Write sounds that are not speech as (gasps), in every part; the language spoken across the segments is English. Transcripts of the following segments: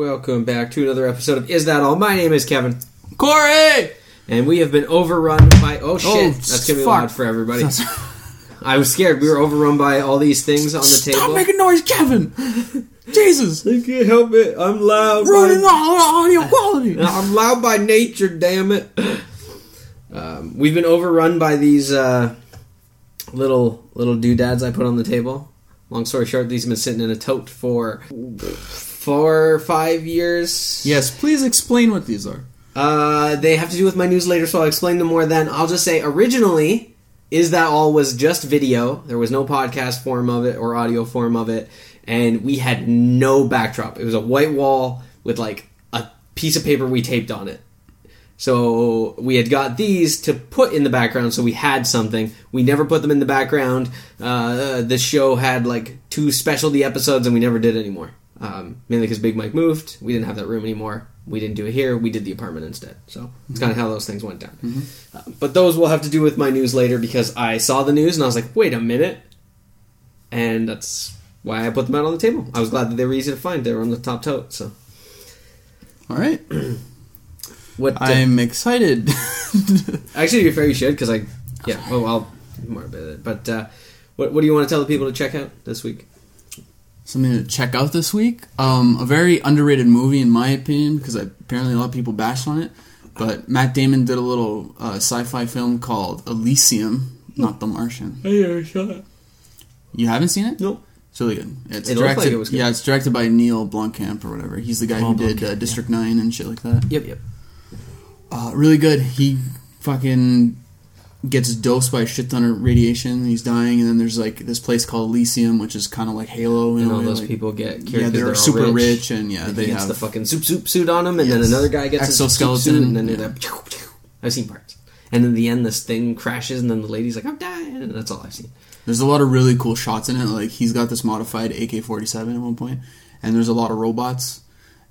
Welcome back to another episode of Is That All? My name is Kevin, Corey! and we have been overrun by. Oh shit! Oh, That's gonna be fuck. loud for everybody. (laughs) I was scared. We were overrun by all these things on the Stop table. Stop making noise, Kevin! (laughs) Jesus! I can't help it. I'm loud. Ruining by- all the audio quality! (laughs) I'm loud by nature. Damn it. Um, we've been overrun by these uh, little little doodads I put on the table. Long story short, these have been sitting in a tote for four or five years. Yes, please explain what these are. Uh, they have to do with my newsletter, so I'll explain them more then. I'll just say originally, Is That All was just video. There was no podcast form of it or audio form of it, and we had no backdrop. It was a white wall with like a piece of paper we taped on it. So we had got these to put in the background, so we had something. We never put them in the background. Uh, the show had like two specialty episodes, and we never did anymore. Um, mainly because Big Mike moved, we didn't have that room anymore. We didn't do it here. We did the apartment instead. So it's kind of how those things went down. Uh, but those will have to do with my news later because I saw the news and I was like, wait a minute, and that's why I put them out on the table. I was glad that they were easy to find. They were on the top tote. So Alright. (clears throat) what? uh, I'm excited. (laughs) Actually, to be fair, you should because I, yeah. Oh, I'll more about it. But uh, what what do you want to tell the people to check out this week? Something to check out this week. Um, a very underrated movie, in my opinion, because apparently a lot of people bashed on it. But Matt Damon did a little uh, sci-fi film called Elysium, not The Martian. I never saw it. You haven't seen it? Nope. It's really good. It's It looked directed. like it was good. Yeah, it's directed by Neil Blomkamp or whatever. He's the guy who did Blomkamp, uh, District Nine and shit like that. Yep, yep. Uh, really good. He fucking gets dosed by a shit ton of radiation. He's dying, and then there's like this place called Elysium, which is kind of like Halo. And all way, those like- people get cured Yeah, they're, all super rich. rich, and yeah, And they have the fucking soup soup suit on him, and then another guy gets a soup soup Exoskeleton, suit, and then yeah. they're like, I've seen parts. And in the end, this thing crashes, and then the lady's like, "I'm dying," and that's all I've seen. There's a lot of really cool shots in it. Like he's got this modified AK-47 at one point, and there's a lot of robots,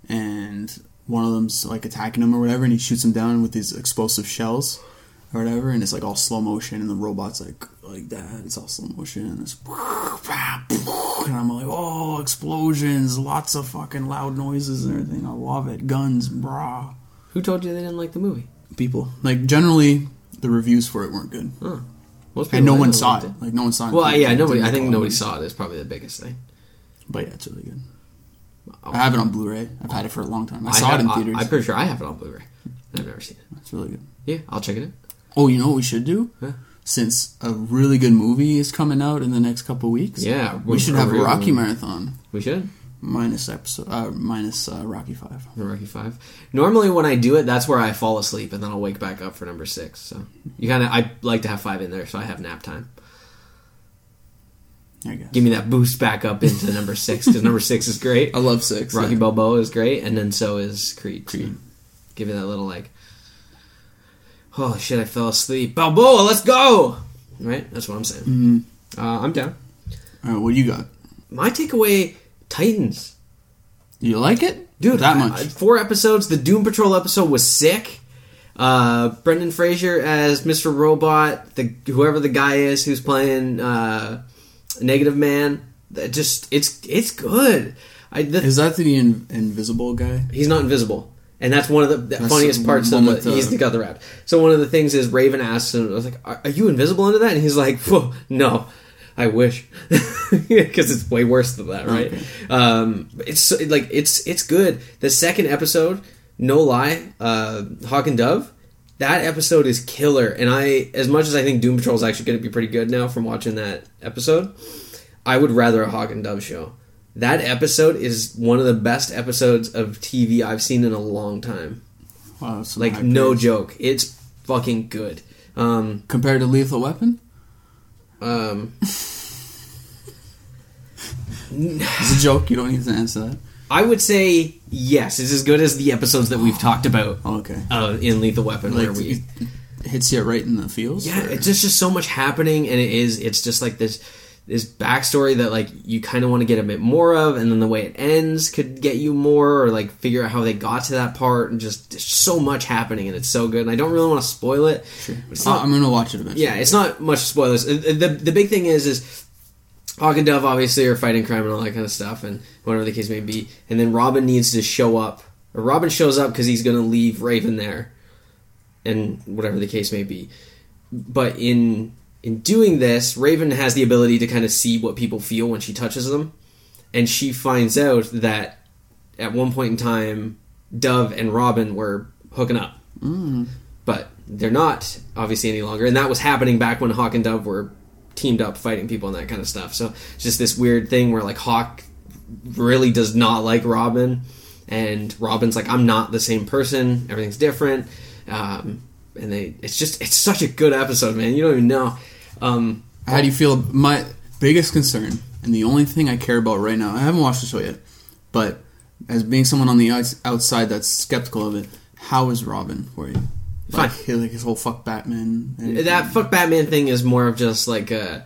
and one of them's like attacking him or whatever, and he shoots him down with these explosive shells or whatever, and it's like all slow motion, and the robot's like like that. It's all slow motion, and it's and I'm like, oh, explosions, lots of fucking loud noises and everything. I love it. Guns, brah. Who told you they didn't like the movie? People like generally the reviews for it weren't good, Huh. Most and no one saw liked it. Like no one saw it. Well, yeah, nobody. I think nobody it. saw it. it. Is probably the biggest thing. But yeah, it's really good. Oh. I have it on Blu-ray. I've had it for a long time. I, saw have- it in theaters. I, am pretty sure I have it on Blu-ray. I've never seen it. it's really good. Yeah, I'll check it out. Oh, you know what we should do? Huh? Since a really good movie is coming out in the next couple weeks, Yeah, we should have a Rocky marathon We should. minus episode uh, minus uh, Rocky Five. The Rocky Five. Normally, when I do it, that's where I fall asleep, and then I'll wake back up for number six. So you kind of, I like to have five in there, so I have nap time. I guess. Give me that boost back up into number six because number six is great. (laughs) I love six. Rocky yeah. Balboa is great, and then so is Creed. Creed. Give me that little like, oh shit, I fell asleep. Balboa, let's go! Right, that's what I'm saying. Mhm. Uh, I'm down. All right, what do you got? My takeaway: Titans. You like it, Dude, That I- much? I- four episodes. The Doom Patrol episode was sick. Uh, Brendan Fraser as Mr. Robot. The whoever the guy is who's playing uh, Negative Man. That just it's it's good. I the, Is that the in- invisible guy? he's not invisible, and that's one of the, the funniest parts of the, with the- he's got the rap. So one of the things is Raven asks him, "I was like, are, are you invisible into that?" And he's like, "Phew, "No." I wish, (laughs) because it's way worse than that, right? Okay. Um, it's like it's it's good. The second episode, no lie, uh, Hawk and Dove, that episode is killer. And I, as much as I think Doom Patrol is actually going to be pretty good now from watching that episode, I would rather a Hawk and Dove show. That episode is one of the best episodes of TV I've seen in a long time. Wow, Like no praise. joke, it's fucking good. Um, compared to Lethal Weapon. um, (laughs) It's a joke. You don't need to answer that. I would say yes. It's as good as the episodes that we've talked about Oh, okay. uh, in Lethal Weapon, Like where we it hits you right in the feels. Yeah, or- it's just just so much happening, and it is. It's just like this this backstory that like you kind of want to get a bit more of, and then the way it ends could get you more, or like figure out how they got to that part, and just so much happening, and it's so good. And I don't really want to spoil it. Sure. Not- I'm gonna watch it eventually. Yeah, it's not much spoilers. Uh, The the big thing is is Hawk and Dove obviously are fighting crime and all that kind of stuff, and whatever the case may be. And then Robin needs to show up, or Robin shows up because he's going to leave Raven there, and whatever the case may be. But in in doing this, Raven has the ability to kind of see what people feel when she touches them, and she finds out that at one point in time, Dove and Robin were hooking up, Mm. but they're not obviously any longer. And that was happening back when Hawk and Dove were teamed up fighting people and that kind of stuff. So it's just this weird thing where like Hawk really does not like Robin, and Robin's like, I'm not the same person. Everything's different. Um, and they, it's just, it's such a good episode, man. You don't even know. Um, How do you feel? My biggest concern, and the only thing I care about right now, I haven't watched the show yet, but as being someone on the outside that's skeptical of it, how is Robin for you? Like, Fine. he- like his whole fuck Batman. and- that fuck Batman thing is more of just like a.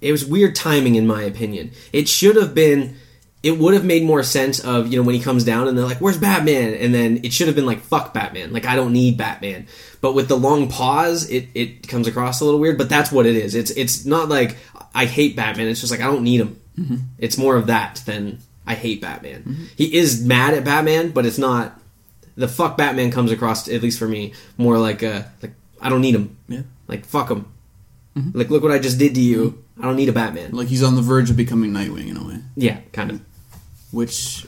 It was weird timing, in my opinion. It should have been. It would have made more sense of you know when he comes down and they're like, "Where's Batman?" and then it should have been like, "Fuck Batman!" Like I don't need Batman. But with the long pause, it it comes across a little weird. But that's what it is. It's it's not like I hate Batman. It's just like I don't need him. Mm-hmm. It's more of that than I hate Batman. Mm-hmm. He is mad at Batman, but it's not. The fuck Batman comes across, at least for me, more like a like I don't need him. yeah. Like fuck him. Mm-hmm. Like look what I just did to you. I don't need a Batman. Like he's on the verge of becoming Nightwing in a way. Yeah, kind of. Which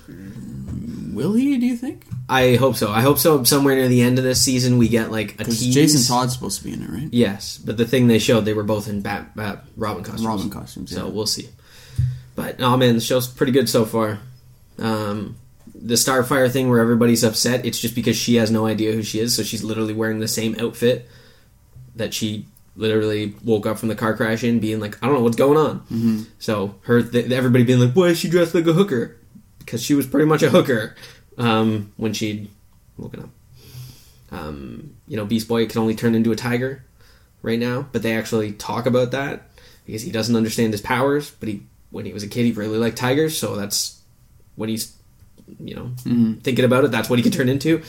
will he? Do you think? I hope so. I hope so. Somewhere near the end of this season, we get like a tease. Jason Todd's supposed to be in it, right? Yes, but the thing they showed, they were both in Bat, Bat Robin costumes. Robin costumes. Yeah. So we'll see. But oh man, the show's pretty good so far. Um, the Starfire thing where everybody's upset, it's just because she has no idea who she is, so she's literally wearing the same outfit that she literally woke up from the car crash in, being like, I don't know what's going on. Mm-hmm. So her, th- everybody being like, why is she dressed like a hooker? Because she was pretty much a hooker um, when she'd woken up. Um, you know, Beast Boy can only turn into a tiger right now, but they actually talk about that because he doesn't understand his powers. But he, when he was a kid, he really liked tigers, so that's when he's, you know, thinking about it. That's what he can turn into.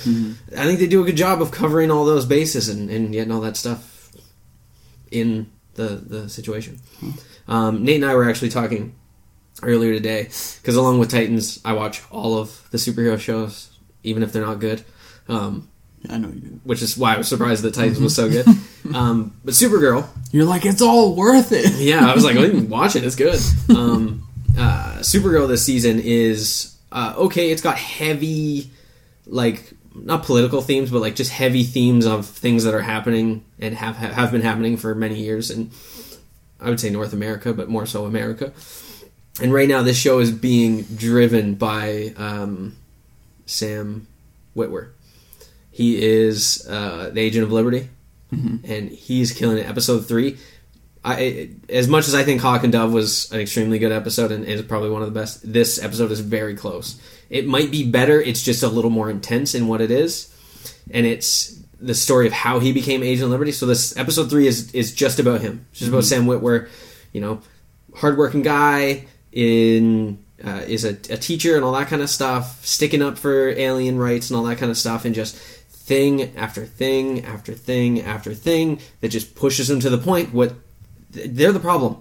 I think they do a good job of covering all those bases and, and getting all that stuff in the the situation. Um, Nate and I were actually talking earlier today because along with Titans, I watch all of the superhero shows, even if they're not good. Um, I know you do. which is why I was surprised that Titans was so good. (laughs) Um, but Supergirl, You're like, it's all worth it. (laughs) yeah, I was like, I didn't watch it. It's good. (laughs) Um, uh, Supergirl this season is uh, okay. It's got heavy, like not political themes, but like just heavy themes of things that are happening and have have been happening for many years, and I would say North America, but more so America. And right now, this show is being driven by um, Sam Witwer. He is uh, the agent of Liberty, and he's killing it. Episode three. I, as much as I think Hawk and Dove was an extremely good episode and is probably one of the best, this episode is very close. It might be better. It's just a little more intense in what it is, and it's the story of how he became Agent of Liberty. So this episode three is is just about him. It's just about Sam Witwer, you know, hardworking guy in uh, is a, a teacher and all that kind of stuff, sticking up for alien rights and all that kind of stuff, and just thing after thing after thing after thing that just pushes them to the point what they're the problem.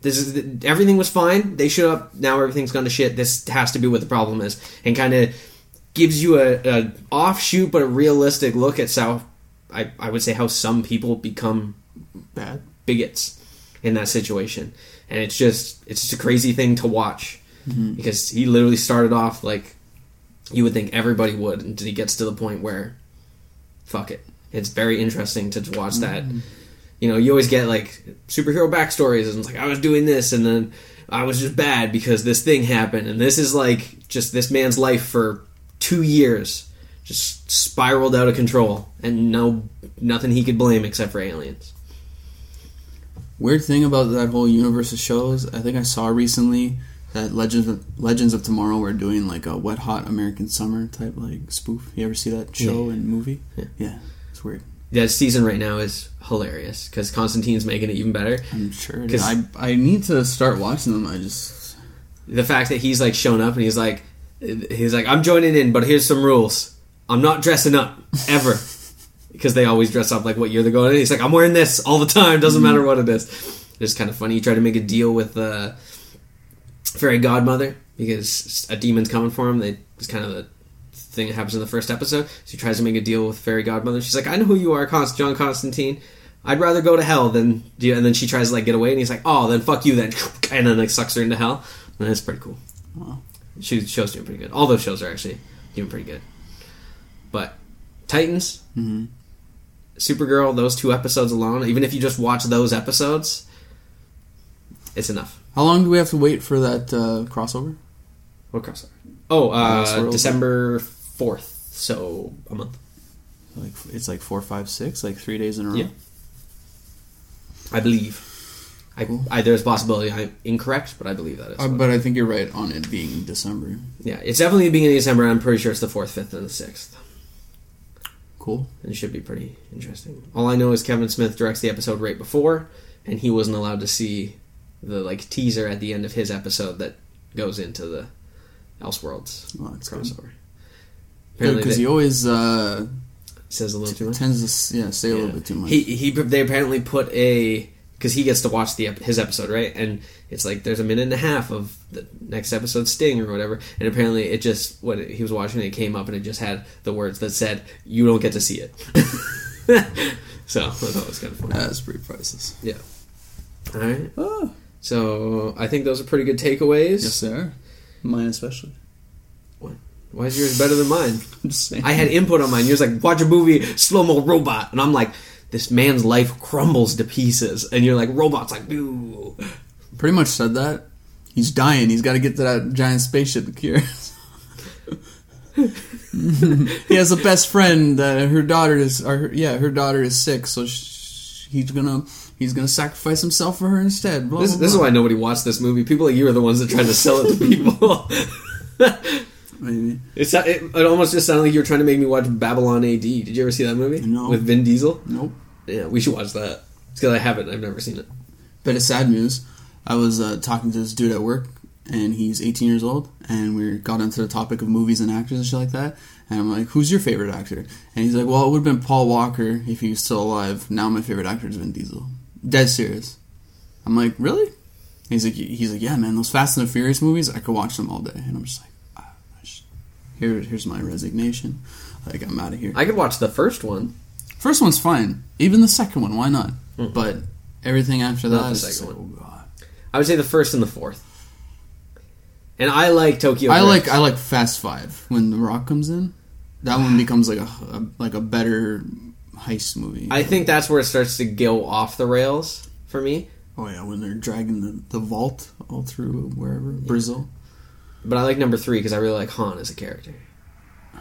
This is everything was fine. They showed up. Now everything's gone to shit. This has to be what the problem is, and kind of gives you a, a offshoot but a realistic look at how I, I would say how some people become Bad. bigots in that situation, and it's just it's just a crazy thing to watch mm-hmm. because he literally started off like you would think everybody would until he gets to the point where fuck it. It's very interesting to watch that. Mm-hmm. You know, you always get like superhero backstories, and it's like I was doing this, and then I was just bad because this thing happened, and this is like just this man's life for two years just spiraled out of control, and no nothing he could blame except for aliens. Weird thing about that whole universe of shows, I think I saw recently that Legends of, Legends of Tomorrow were doing like a Wet Hot American Summer type like spoof. You ever see that show Yeah. and movie? Yeah. yeah, it's weird. That season right now is hilarious because Constantine's making it even better. I'm sure. it 'Cause- is. I I need to start watching them. I just The fact that he's like shown up and he's like, he's like, I'm joining in, but here's some rules. I'm not dressing up ever (laughs) because they always dress up like what year they're going. in. He's like, I'm wearing this all the time. Doesn't matter what it is. It's kind of funny. He tried to make a deal with the fairy godmother because a demon's coming for him. They it's kind of the thing that happens in the first episode. So he tries to make a deal with fairy godmother. She's like, "I know who you are, Const- John Constantine. I'd rather go to hell than." do. And then she tries to like get away, and he's like, "Oh, then fuck you then," (laughs) and then like sucks her into hell. And that's pretty cool. Wow. She show's doing pretty good. All those shows are actually doing pretty good. But Titans, Mhm. Supergirl, those two episodes alone, even if you just watch those episodes, it's enough. How long do we have to wait for that uh, crossover? What crossover? Oh, uh, December fourth, so a month. Like it's like four, five, six, like three days in a row. Yeah. I believe. I. I there's a possibility I'm incorrect, but I believe that is. Uh, but I think you're right on it being December. yeah, it's definitely the beginning of December. I'm pretty sure it's the fourth, fifth, and the sixth. Cool. And it should be pretty interesting. All I know is Kevin Smith directs the episode right before, and he wasn't allowed to see the like teaser at the end of his episode that goes into the Elseworlds Well, that's crossover. Apparently, Because he always uh, says a little too much. tends to yeah say a little bit too much. He he they apparently put a because he gets to watch the his episode right, and it's like there's a minute and a half of the next episode sting or whatever, and apparently it just when he was watching it, it came up and it just had the words that said you don't get to see it. (laughs) so I thought it was kind of funny. That's pretty priceless. Yeah. All right. Oh, ah. So I think those are pretty good takeaways. yes, are. Mine especially. Why is yours better than mine? (laughs) I'm saying. I had input on mine. Yours like watch a movie, slow mo robot, and I'm like, this man's life crumbles to pieces, and you're like, robots like, ooh. pretty much said that. He's dying. He's got to get to that giant spaceship to cure. (laughs) he has a best friend that her daughter is, or her, yeah, her daughter is sick, so sh- he's gonna he's gonna sacrifice himself for her instead. Blah, This, blah, this is why nobody watched this movie. People like you are the ones that tried to sell it to people. (laughs) Maybe. it's, it, it almost just sounded like you were trying to make me watch Babylon AD. Did you ever see that movie? No. With Vin Diesel? Nope. Yeah, we should watch that. Because I haven't. I've never seen it. But it's sad news. I was uh, talking to this dude at work, and he's 18 years old, and we got into the topic of movies and actors and shit like that. And I'm like, "Who's your favorite actor?" And he's like, "Well, it would have been Paul Walker if he was still alive. Now my favorite actor is Vin Diesel." Dead serious. I'm like, "Really?" He's like, "He's like, yeah, man. Those Fast and the Furious movies, I could watch them all day." And I'm just like, just- "Here, here's my resignation. Like, I'm out of here." I could watch the first one. First one's fine. Even the second one, why not? Mhm. But everything after Not that, the is second like, oh god. I would say the first and the fourth. And I like Tokyo. I like I like Fast Five when The Rock comes in. That one (sighs) becomes like a, a like a better heist movie. I think that's where it starts to go off the rails for me. oh yeah, when they're dragging the, the vault all through wherever Brazil. But I like number three because I really like Han as a character. (sighs)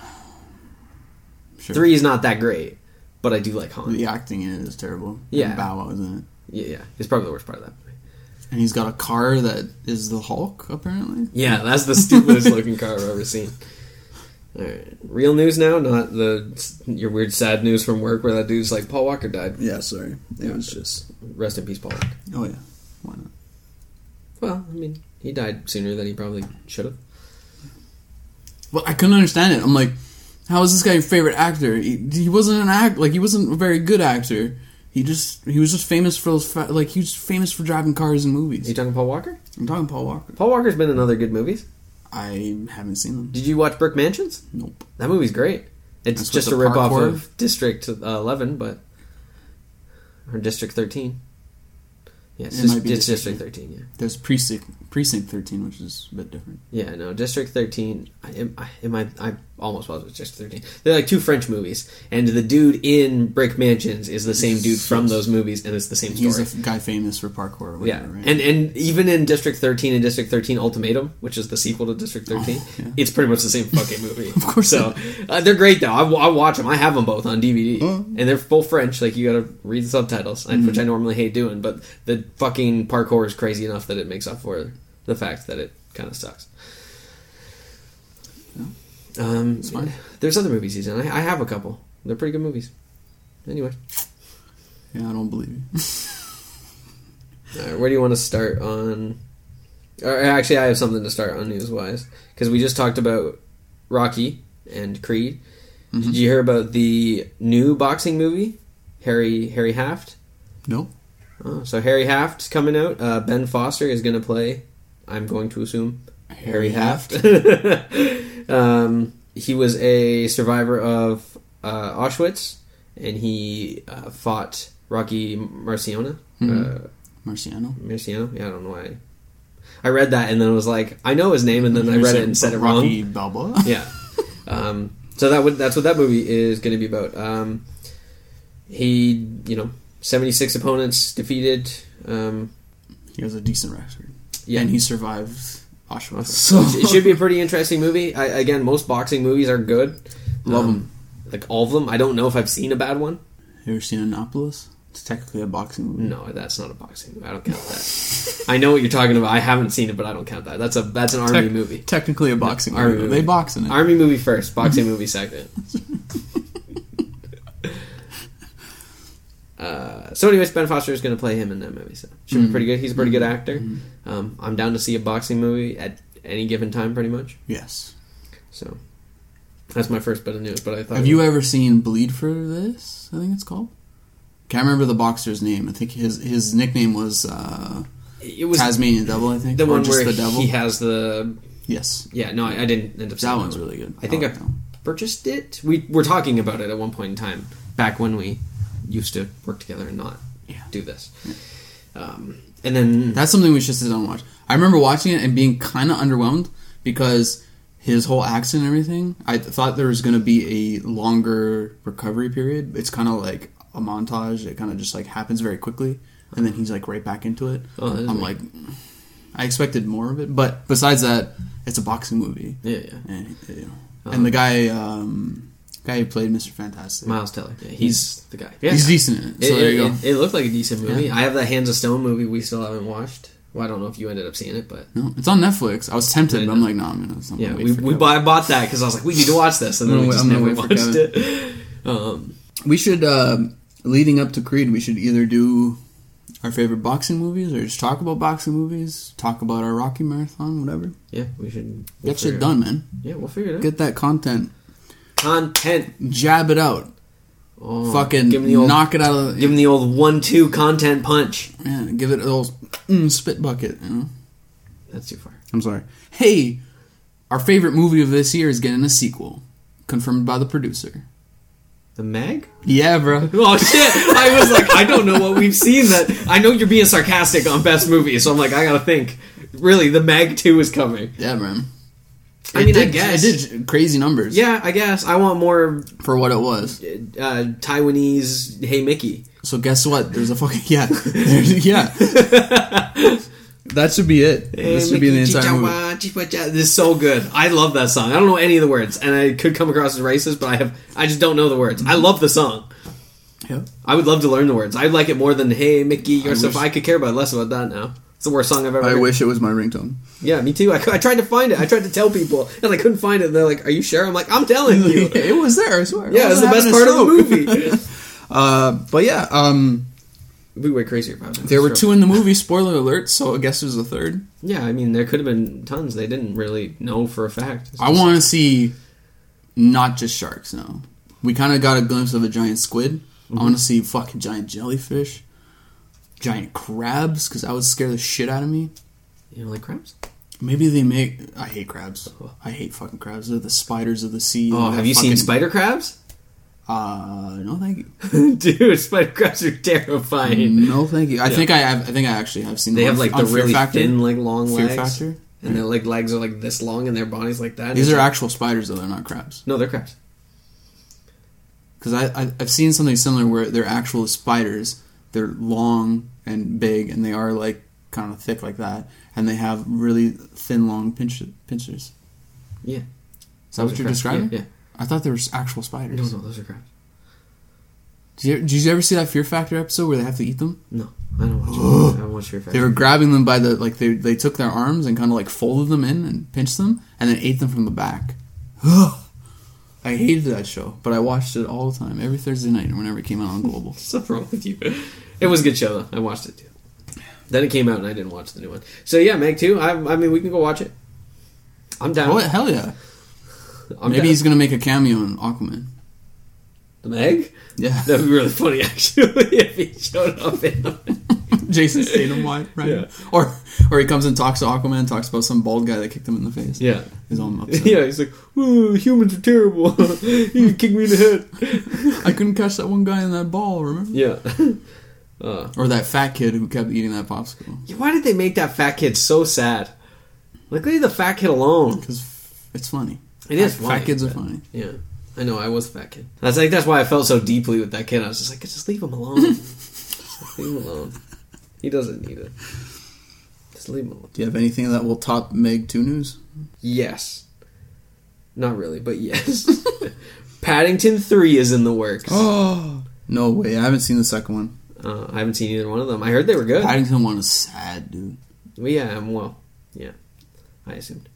Sure. Three is not that great, but I do like Han. The acting in it is terrible. Yeah. And Bow Wow's in it, Yeah, yeah. It's probably the worst part of that movie. and he's got a car that is the Hulk apparently. Yeah, that's the stupidest (laughs) looking car I've ever seen. All right, real news now, not the your weird sad news from work where that dude's like Paul Walker died. Yeah, sorry. It was just. Rest in peace, Paul. Walker. Oh yeah, why not? Well, I mean, he died sooner than he probably should have. Well, I couldn't understand it. I'm like, how is this guy your favorite actor? He, he wasn't an act like he wasn't a very good actor. He just he was just famous for those fa- like he was famous for driving cars in movies. you talking Paul Walker? I'm talking Paul Walker. Paul Walker's been in other good movies. I haven't seen them. Did you watch Brick Mansions? Nope. That movie's great. It's That's just a with the rip off parkour? of District uh, 11, but or District 13. Yeah, it's, It just, might be it's District District 13. Yeah, There's precinct precinct 13, which is a bit different. yeah. No, District 13. I, am- I, am I, I almost was with District 13. They're like two French movies, and the dude in Brick Mansions is the same dude from those movies, and it's the same story. He's a guy famous for parkour. Or Yeah, right? and and even in District 13 and District 13 Ultimatum, which is the sequel to District 13, Oh, yeah. it's pretty much the same fucking movie. (laughs) of course so uh, they're great though. I, I watch them. I have them both on DVD, Oh. and they're full French. Like you got to read the subtitles, and which I normally hate doing. But the fucking parkour is crazy enough that it makes up for the fact that it kind of sucks. Um, fine. there's other movies he's in. I, I have a couple. They're pretty good movies. Anyway, yeah, I don't believe you. (laughs) All right, where do you want to start on? Or actually, I have something to start on news wise because we just talked about Rocky and Creed. Mm-hmm. Did you hear about the new boxing movie, Harry Harry Haft? No. Oh, so Harry Haft's coming out. Uh, ben Foster is going to play. I'm going to assume Harry Haft. (laughs) um, he was a survivor of uh, Auschwitz, and he uh, fought Rocky Marciano. Mhm. Uh, Marciano. Marciano? Yeah, I don't know why. I read that and then I was like, I know his name, and then I read it and said it wrong. Rocky Balboa. (laughs) Yeah. Um, so that would that's what that movie is going to be about. Um, he, you know, seventy six opponents defeated. Um, He has a decent record. yeah, And he survived Auschwitz. So it should be a pretty interesting movie. I, again, most boxing movies are good. Love them, Like all of them. I don't know if I've seen a bad one. You ever seen Annapolis? It's technically a boxing movie. No, that's not a boxing movie. I don't count that. I know what you're talking about. I haven't seen it, but I don't count that. That's a that's an army Tec- movie. Technically a boxing Army movie. movie. They box in it. Army movie first, boxing movie second. (laughs) Uh, so, anyways, Ben Foster is going to play him in that movie. So, should be Mhm. pretty good. He's a pretty good Mhm. actor. Mhm. Um, I'm down to see a boxing movie at any given time, pretty much. Yes. So, that's my first bit of news. But I thought, Have you ever seen Bleed for This? I think it's called. Can't remember the boxer's name. I think his his nickname was uh, it was Tasmanian Devil. I think the one where the devil. he has the yes, yeah. No, I, I didn't end up. seeing that one's really good. I think like I- purchased it. We were talking about it at one point in time back when we used to work together and not Yeah. do this. Um, and then That's something we should sit down and watch. I remember watching it and being kind of underwhelmed because his whole accent and everything. I thought there was going to be a longer recovery period. It's kind of like a montage. It kind of just like happens very quickly, and then he's like right back into it. Oh, I'm like, I expected more of it, but besides that, it's a boxing movie, yeah, yeah, and you know, Uh-huh. and the guy, um, guy who played Mr. Fantastic, Miles Teller. Yeah, he's the guy. Yeah, he's decent in it. It, So there you go. it- it looked like a decent movie. Yeah. I have that Hands of Stone movie we still haven't watched. Well, I don't know if you ended up seeing it, but no, it's on Netflix. I was tempted, I but I'm like, no, I'm gonna. I'm yeah, we, bought, I bought that because I was like, we need to watch this, and then we just I'm never watched it. (laughs) Um, We should, uh, leading up to Creed, we should either do our favorite boxing movies or just talk about boxing movies, talk about our Rocky Marathon, whatever. yeah, we should we'll Get shit done, man. Yeah, we'll figure it out. Get that content. Content. Jab it out. Oh, Fucking give him the old, knock it out of give him the old one-two content punch. yeah, give it a little mm, spit bucket, you know? That's too far. I'm sorry. Hey, our favorite movie of this year is getting a sequel. Confirmed by the producer. The Meg? Yeah, bro. (laughs) Oh shit! I was like, I don't know what we've seen. That I know you're being sarcastic on best movie, so I'm like, I gotta think. Really, the Meg Two is coming. Yeah, man. I It mean, I did- guess. It did crazy numbers Yeah, I guess I want more for what it was. uh, Taiwanese Hey Mickey. So guess what? There's a fucking yeah, (laughs) yeah. (laughs) that should be it. this should be the entire movie. This is so good. I love that song. I don't know any of the words, and I could come across as racist, but I have I just don't know the words. I love the song. Yeah. I would love to learn the words. I like it more than Hey Mickey, you're so. wish- I could care about less about that now. It's the worst song I've ever. I heard. wish it was my ringtone. Yeah, me too. I, I tried to find it. I tried to tell people, and I couldn't find it. And they're like, "Are you sure?" I'm like, "I'm telling you." (laughs) it was there. I swear. Yeah, it's the best part of the movie. (laughs) Uh, but yeah, um, It'd be way crazier if I was in there were two in the movie. Spoiler alert. So I guess there's a third. Yeah, I mean, there could have been tons. They didn't really know for a fact. I want to see not just sharks. No, we kind of got a glimpse of a giant squid. I want to see fucking giant jellyfish, giant crabs, because that would scare the shit out of me. You know, like crabs. Maybe they make. I hate crabs. I hate fucking crabs. They're the spiders of the sea. Oh, They're have you seen spider crabs? Uh, no, thank you. (laughs) Dude, spider crabs are terrifying. No, thank you. I think I have. I think I actually have seen. Them. They have like the really thin, like long Fear legs, Factor. and their like legs are like this long, and their bodies like that. These are actual spiders, though. They're not crabs. no, they're crabs. Because I, I I've seen something similar where they're actual spiders. They're long and big, and they are like kind of thick like that, and they have really thin, long pinch, pincers. Yeah, Is that Those what you're crabs. describing? Yeah, I thought there was actual spiders. No, no, those are crabs. Did you, did you ever see that Fear Factor episode where they have to eat them? No, I don't watch. (gasps) I don't watch Fear Factor. They were grabbing them by the like they they took their arms and kind of like folded them in and pinched them and then ate them from the back. (sighs) I hated that show, but I watched it all the time, every Thursday night whenever it came out on Global. (laughs) What's wrong with you? It was a good show though. I watched it too. Then it came out and I didn't watch the new one. So yeah, Meg too. I, I mean, we can go watch it. I'm down. oh hell yeah! I'm Maybe down. he's gonna make a cameo in Aquaman. the Meg. Yeah, (laughs) That'd be really funny actually (laughs) if he showed up in. (laughs) Jason Statham? Right? Yeah. Or or he comes and talks to Aquaman, talks about some bald guy that kicked him in the face. Yeah. He's all upset. Yeah, he's like, Ooh, humans are terrible. you kicked me in the head. I couldn't catch that one guy in that ball, remember? Yeah. Uh, Or that fat kid who kept eating that popsicle. why did they make that fat kid so sad? Like, leave the fat kid alone. Because it's funny. It is Fat, funny, fat kids are funny. Yeah, I know. I was a fat kid. That's like that's why I felt so deeply with that kid. I was just like, just leave him alone. (laughs) just leave him alone. He doesn't need it. Just leave him alone. Do you have anything that will top Meg 2 news? Yes. Not really, but yes. (laughs) Paddington three is in the works. Oh (gasps) no way! I haven't seen the second one. Uh, I haven't seen either one of them. I heard they were good. Paddington one is sad, dude. Well, yeah, well, yeah. I assumed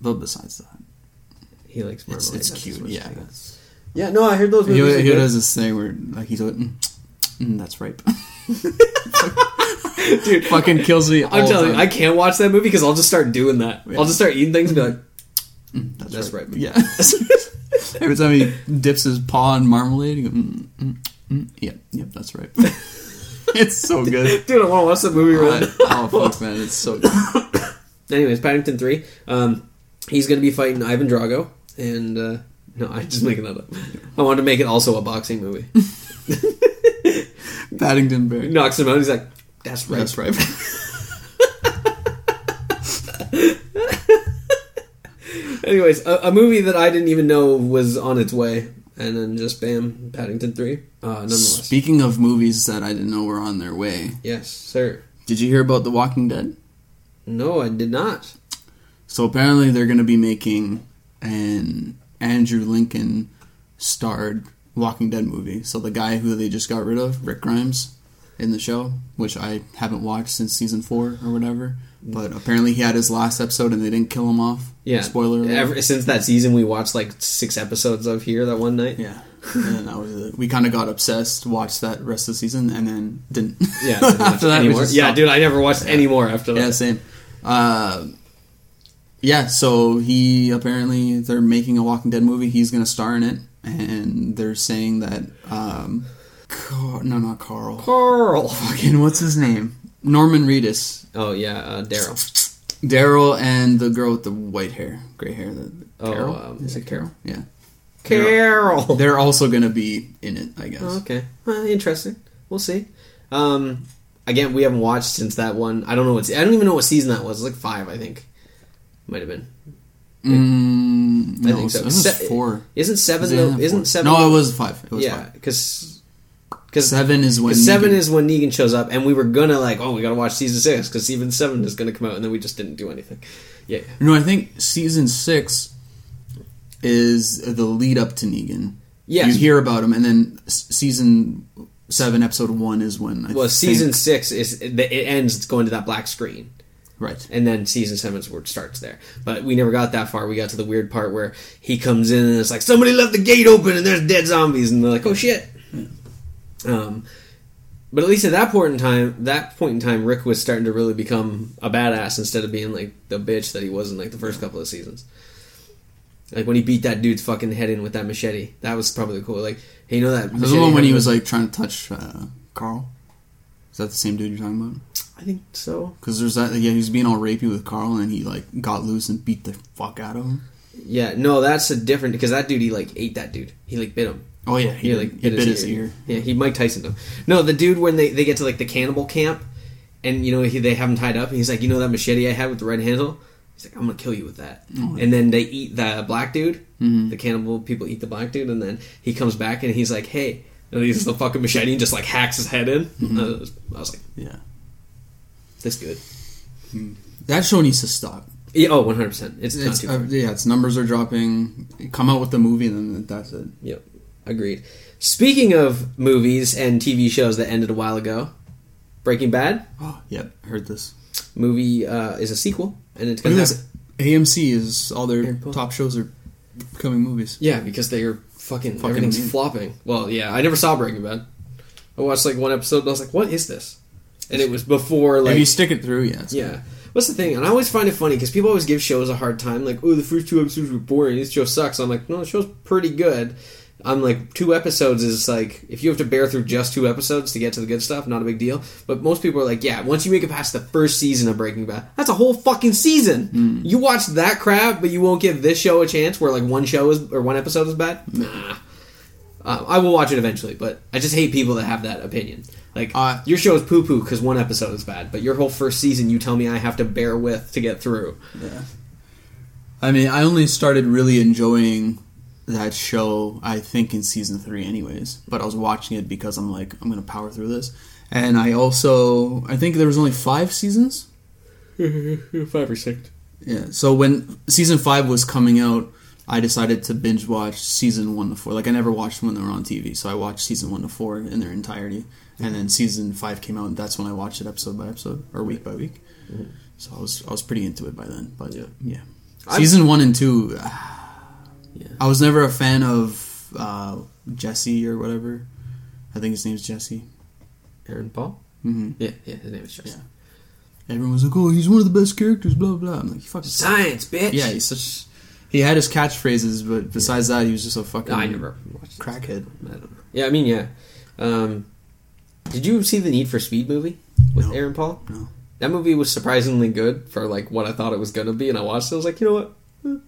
But besides that, he likes it's, marmalade. it's that's cute. Yeah, that's- yeah. No, I heard those he, movies. he are good. does this thing where like he's like, mm, mm, that's right. (laughs) Dude, Fucking kills me. I'm all telling you. I can't watch that movie because I'll just start doing that. Yeah. I'll just start eating things and be like, Mm, that's, That's right. right. Yeah. (laughs) Every time he dips his paw in marmalade, he goes, mm, mm. yep, yep, that's right. (laughs) it's so good. (laughs) dude, I want to watch that movie right (laughs) now. oh fuck, man, it's so good. (coughs) Anyways, Paddington 3. Um, he's going to be fighting Ivan Drago. And, uh, no, I'm just making that up. I wanted to make it also a boxing movie. Paddington Bear. Knocks him out. He's like, that's right. That's right. Anyways, a, a movie that I didn't even know was on its way. And then just bam, Paddington 3. Uh, nonetheless. Speaking of movies that I didn't know were on their way, yes, sir. did you hear about The Walking Dead? No, I did not. So apparently they're going to be making an Andrew Lincoln starred Walking Dead movie. So the guy who they just got rid of, Rick Grimes, in the show, which I haven't watched since season four or whatever. But apparently he had his last episode and they didn't kill him off. Yeah. Spoiler alert. Ever, since that season, we watched like six episodes of here that one night. Yeah. and that was it. We kind of got obsessed, watched that rest of the season, and then didn't. Yeah, (laughs) didn't after that, anymore. yeah, stopped. dude, I never watched any more after that. Yeah, same. Uh, yeah, so he apparently they're making a Walking Dead movie. He's going to star in it, and they're saying that um, Car- no, not Carl. Carl. Fucking what's his name? Norman Reedus, Oh yeah, uh, Daryl. Daryl, and the girl with the white hair, gray hair. The, Oh, Carol. um, Is it Carol? Yeah. Carol. They're also going to be in it, I guess. Oh, okay, well, interesting. We'll see. Um, again, we haven't watched since that one. I don't know what. I don't even know what season that was. It was like five, I think. Might have been. Mm, I no, think so. It was Se- four. Isn't seven it though? Isn't four? seven? No, it was five. It was yeah, five. because because Seven is when seven Negan- is when Negan shows up, and we were gonna like, oh, we gotta watch season six because season seven is gonna come out, and then we just didn't do anything. Yeah, No, I think season six is the lead up to Negan. Yeah, you hear about him, and then season seven, episode one is when. I well, think- season six is it ends going to that black screen. right. and then season seven's where it starts there. But we never got that far. We got to the weird part where he comes in and it's like somebody left the gate open and there's dead zombies, and they're like, "Oh shit!" Um, but at least at that point in time, that point in time, Rick was starting to really become a badass instead of being like the bitch that he was in like the first couple of seasons. Like when he beat that dude's fucking head in with that machete, that was probably cool. Like, hey, you know that? There's the one when he was like trying to touch uh, Carl. Is that the same dude you're talking about? I think so. Because there's that. Yeah, he was being all rapey with Carl, and he like got loose and beat the fuck out of him. Yeah, no, that's a different because that dude he like ate that dude. He like bit him. Oh yeah, He he, like he bit his ear. Yeah, he Mike Tyson him. No, the dude when they, they get to like the cannibal camp, and you know he, they have him tied up, and he's like, you know that machete I had with the red handle. He's like, I'm gonna kill you with that. Oh, and then they eat the black dude. Mhm. The cannibal people eat the black dude, and then he comes back and he's like, hey, and he uses the fucking machete and just like hacks his head in. Mm-hmm. I, was, I was like, Yeah, this good. that show needs to stop. Yeah, oh, 100. percent It's, not It's, uh, yeah, its numbers are dropping. Come out with the movie, and then that's it. Yep, agreed. Speaking of movies and TV shows that ended a while ago, Breaking Bad Oh, yep, heard this. movie uh, is a sequel, and it's Look gonna have. AMC is all their top shows are becoming movies. Yeah, because they're fucking, Fucking everything's amazing. flopping. Well, yeah, I never saw Breaking Bad. I watched like one episode and I was like, "What is this?" And it was before like if you stick it through, yeah, yeah. What's the thing? And I always find it funny because people always give shows a hard time, like, "Oh, the first two episodes were boring. This show sucks." I'm like, "No, the show's pretty good." I'm like two episodes is like if you have to bear through just two episodes to get to the good stuff, not a big deal. But most people are like, yeah, once you make it past the first season of Breaking Bad, that's a whole fucking season. You watch that crap, but you won't give this show a chance where like one show is or one episode is bad. Nah. Uh, I will watch it eventually, but I just hate people that have that opinion. Like Uh, your show is poo poo because one episode is bad, but your whole first season you tell me I have to bear with to get through. Yeah. I mean, I only started really enjoying that show, I think, in season three, anyways. But I was watching it because I'm like, I'm going to power through this. And I also, I think there was only five seasons. (laughs) Five or six. Yeah. So when season five was coming out, I decided to binge watch season one to four. Like I never watched them when they were on TV, so I watched season one to four in their entirety. And then season five came out, and that's when I watched it episode by episode or week by week. Mm-hmm. So I was I was pretty into it by then. But Yeah. yeah, season one and two. Yeah. I was never a fan of uh, Jesse or whatever. I think his name's Jesse. Aaron Paul? hmm Yeah, yeah, his name is Justin. Everyone was like, "Oh, he's one of the best characters." Blah blah. I'm like, "You fucking Science, bitch! Yeah, he's such. He had his catchphrases, but besides that, he was just a fucking. I never watched crackhead. I don't know. Yeah, I mean, yeah. Um, did you see the Need for Speed movie with No. Aaron Paul? No. That movie was surprisingly good for like what I thought it was gonna be, and I watched it. I was like, you know what, Eh,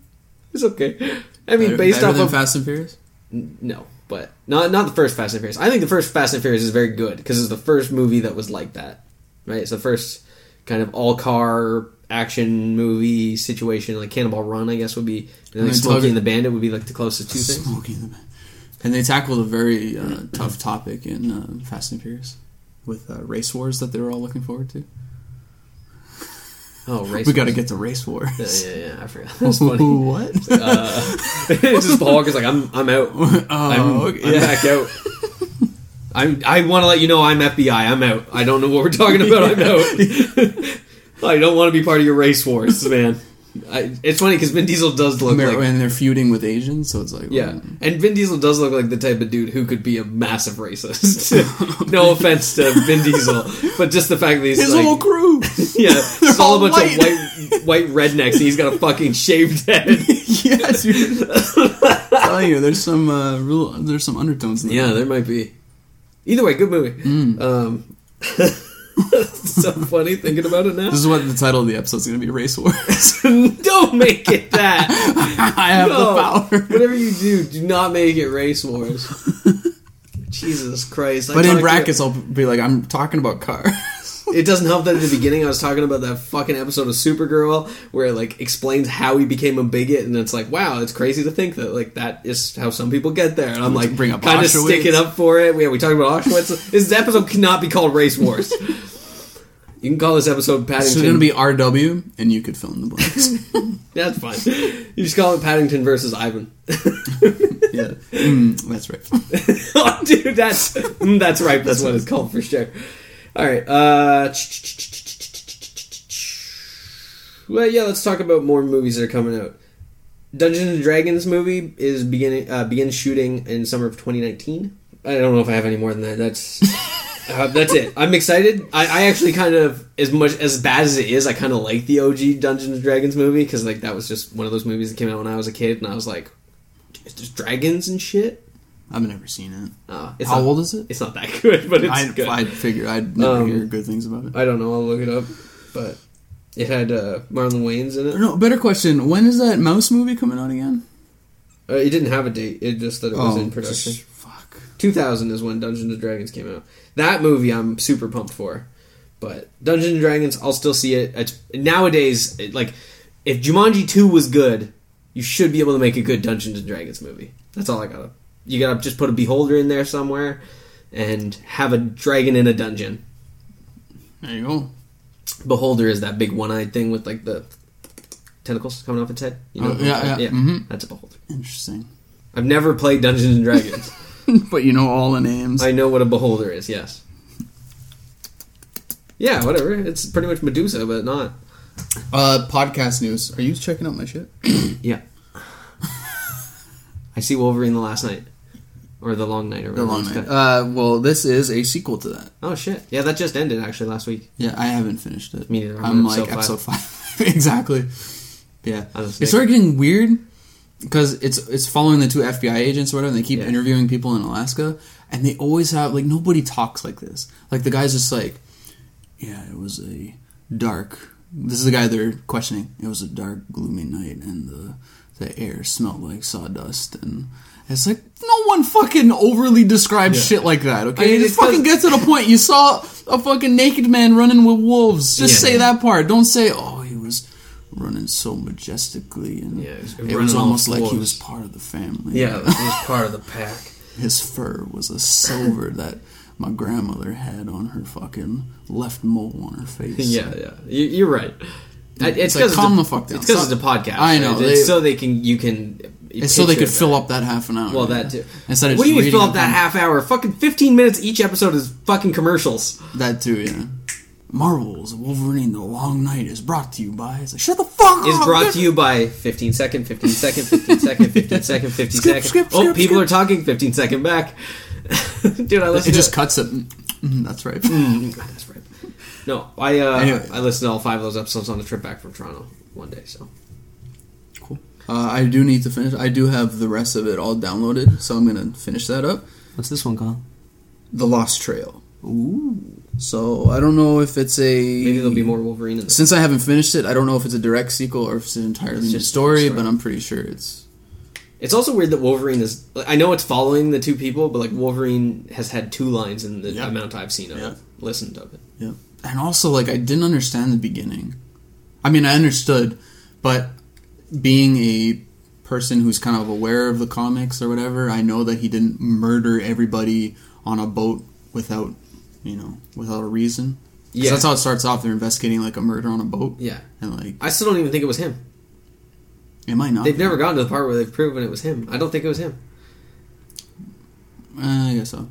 it's okay. I mean, Better- based better off of Fast and Furious. N- no, but not not the first Fast and Furious. I think the first Fast and Furious is very good because it's the first movie that was like that, right? It's the first kind of all car action movie situation, like Cannonball Run, I guess would be. And then like Smokey and the Bandit would be like the closest two things. Smokey and the Bandit, And they tackled a very uh, tough topic in uh, Fast and Furious with uh, race wars that they were all looking forward to. Oh, (laughs) race. we got to get to race wars. Yeah, yeah, yeah, I forgot. (laughs) That's funny. what? (laughs) Uh, it's just Paul is like, I'm, I'm out. oh, I'm, okay. I'm yeah. back out. I'm, I want to let you know I'm FBI. I'm out. I don't know what we're talking about. I'm out. I don't want to be part of your race wars, man. I, it's funny because Vin Diesel does look They're- like and they're feuding with Asians, so it's like yeah, well, and Vin Diesel does look like the type of dude who could be a massive racist. (laughs) no offense to Vin Diesel, but just the fact that he's his like, whole crew. (laughs) yeah, (laughs) it's all a bunch white. of white white rednecks, and he's got a fucking shaved head. yes, you're telling you, there's some uh, real, there's some undertones. In. Yeah, there might be. Either way, good movie. Um, (laughs) so funny thinking about it now. This is what the title of the episode is going to be: Race Wars. (laughs) Don't make it that. (laughs) I have No. the power. Whatever you do, do not make it race wars. Jesus Christ! I But in brackets, I'll be like, I'm talking about cars. It doesn't help that at the beginning I was talking about that fucking episode of Supergirl where it like explains how he became a bigot, and it's like, wow, it's crazy to think that like that is how some people get there. And I'm like, Bring up kind of sticking up for it. Yeah, we talked about Auschwitz. this episode cannot be called Race Wars. You can call this episode Paddington. It's going to be RW, and you could fill in the blanks. (laughs) That's fine. You just call it Paddington versus Ivan. (laughs) yeah, mm, that's right. (laughs) oh, dude, that's mm, that's right. That's what it's called for sure. All right. Uh, well, yeah. Let's talk about more movies that are coming out. Dungeons and Dragons movie is beginning uh, begins shooting in summer of 2019. I don't know if I have any more than that. That's (laughs) uh, that's it. I'm excited. I, I actually kind of as much as bad as it is, I kind of like the OG Dungeons and Dragons movie because like that was just one of those movies that came out when I was a kid, and I was like, "There's dragons and shit." I've never seen it. Uh, it's How not, old is it? It's not that good, (laughs) but it's I, good. I figure I'd never Um, hear good things about it. I don't know. I'll look it up. But it had uh, Marlon Wayans in it. No, better question. When is that Mouse movie coming out again? Uh, it didn't have a date. It just that it was in production. just- fuck. 2000 is when Dungeons and Dragons came out. That movie I'm super pumped for. But Dungeons and Dragons, I'll still see it. It's, nowadays, it, like if Jumanji 2 was good, you should be able to make a good Dungeons and Dragons movie. That's all I gotta. You gotta just put a beholder in there somewhere and have a dragon in a dungeon. There you go. Beholder is that big one-eyed thing with like the tentacles coming off its head. You Oh, what I'm yeah, talking- yeah. Mhm. That's a beholder. Interesting. I've never played Dungeons and Dragons. (laughs) but you know all the names. I know what a beholder is. Yes. Yeah, whatever. It's pretty much Medusa, but not. Uh, podcast news. Are you checking out my shit? Yeah. (laughs) I see Wolverine the last night, or the long night, or The Long Night. Uh, well, this is a sequel to that. Oh shit! Yeah, that just ended actually last week. Yeah, I haven't finished it. Me neither. I'm I'm like episode episode five. (laughs) exactly. Yeah. It started getting weird because it's it's following the two FBI agents or whatever. And they keep Yeah. interviewing people in Alaska, and they always have like nobody talks like this. Like the guy's just like, yeah, it was a dark. This is the guy they're questioning. It was a dark, gloomy night, and the the air smelled like sawdust, and it's like no one fucking overly describes Yeah. shit like that. Okay, I mean, just fucking get to the point. You saw a fucking naked man running with wolves. Just Yeah. say that part. Don't say, oh, he was running so majestically, and Yeah, it was almost like he was part of the family. Yeah, he was (laughs) part of the pack. his fur was a silver (laughs) that my grandmother had on her fucking left mole on her face. Yeah, yeah, you're right. It's It's like, because calm it's, the fuck down. It's because it's a podcast. I know, right? they- It's so they can you can. It's so they could it fill up that half an hour. Well, that too. Instead of what do you mean fill up that half hour? Fucking fifteen minutes each episode is fucking commercials. That too, yeah. Marvel's Wolverine: The Long Night is brought to you by. It's like, shut the fuck Is up. brought dude. to you by 15 second, 15 second, 15 second, 15 second, 15 Skip, second. skip, oh, skip, people are talking. 15 second back. (laughs) Dude, I It listen. just to, cuts it. Mm, that's right. Mm, that's right. No, I uh, Anyway. I listened to all five of those episodes on the trip back from Toronto one day. So Cool. Uh, I do need to finish. I do have the rest of it all downloaded, so I'm gonna finish that up. what's this one called? The Lost Trail. Ooh, So I don't know if it's a maybe there'll be more Wolverine in. Since I haven't finished it, I don't know if it's a direct sequel or if it's an entirely It's new story, story. but I'm pretty sure it's. It's also weird that Wolverine is. I know it's following the two people, but like Wolverine has had two lines in the Yeah. amount I've seen of Yeah. it, listened of it. Yeah. And also, like, I didn't understand the beginning. I mean, I understood, but being a person who's kind of aware of the comics or whatever, I know that he didn't murder everybody on a boat without, you know, without a reason. Yeah. That's how it starts off. They're investigating, like, a murder on a boat. Yeah, And, like, I still don't even think it was him. it might not. They've be. never gotten to the part where they've proven it was him. I don't think it was him. Uh, I guess so.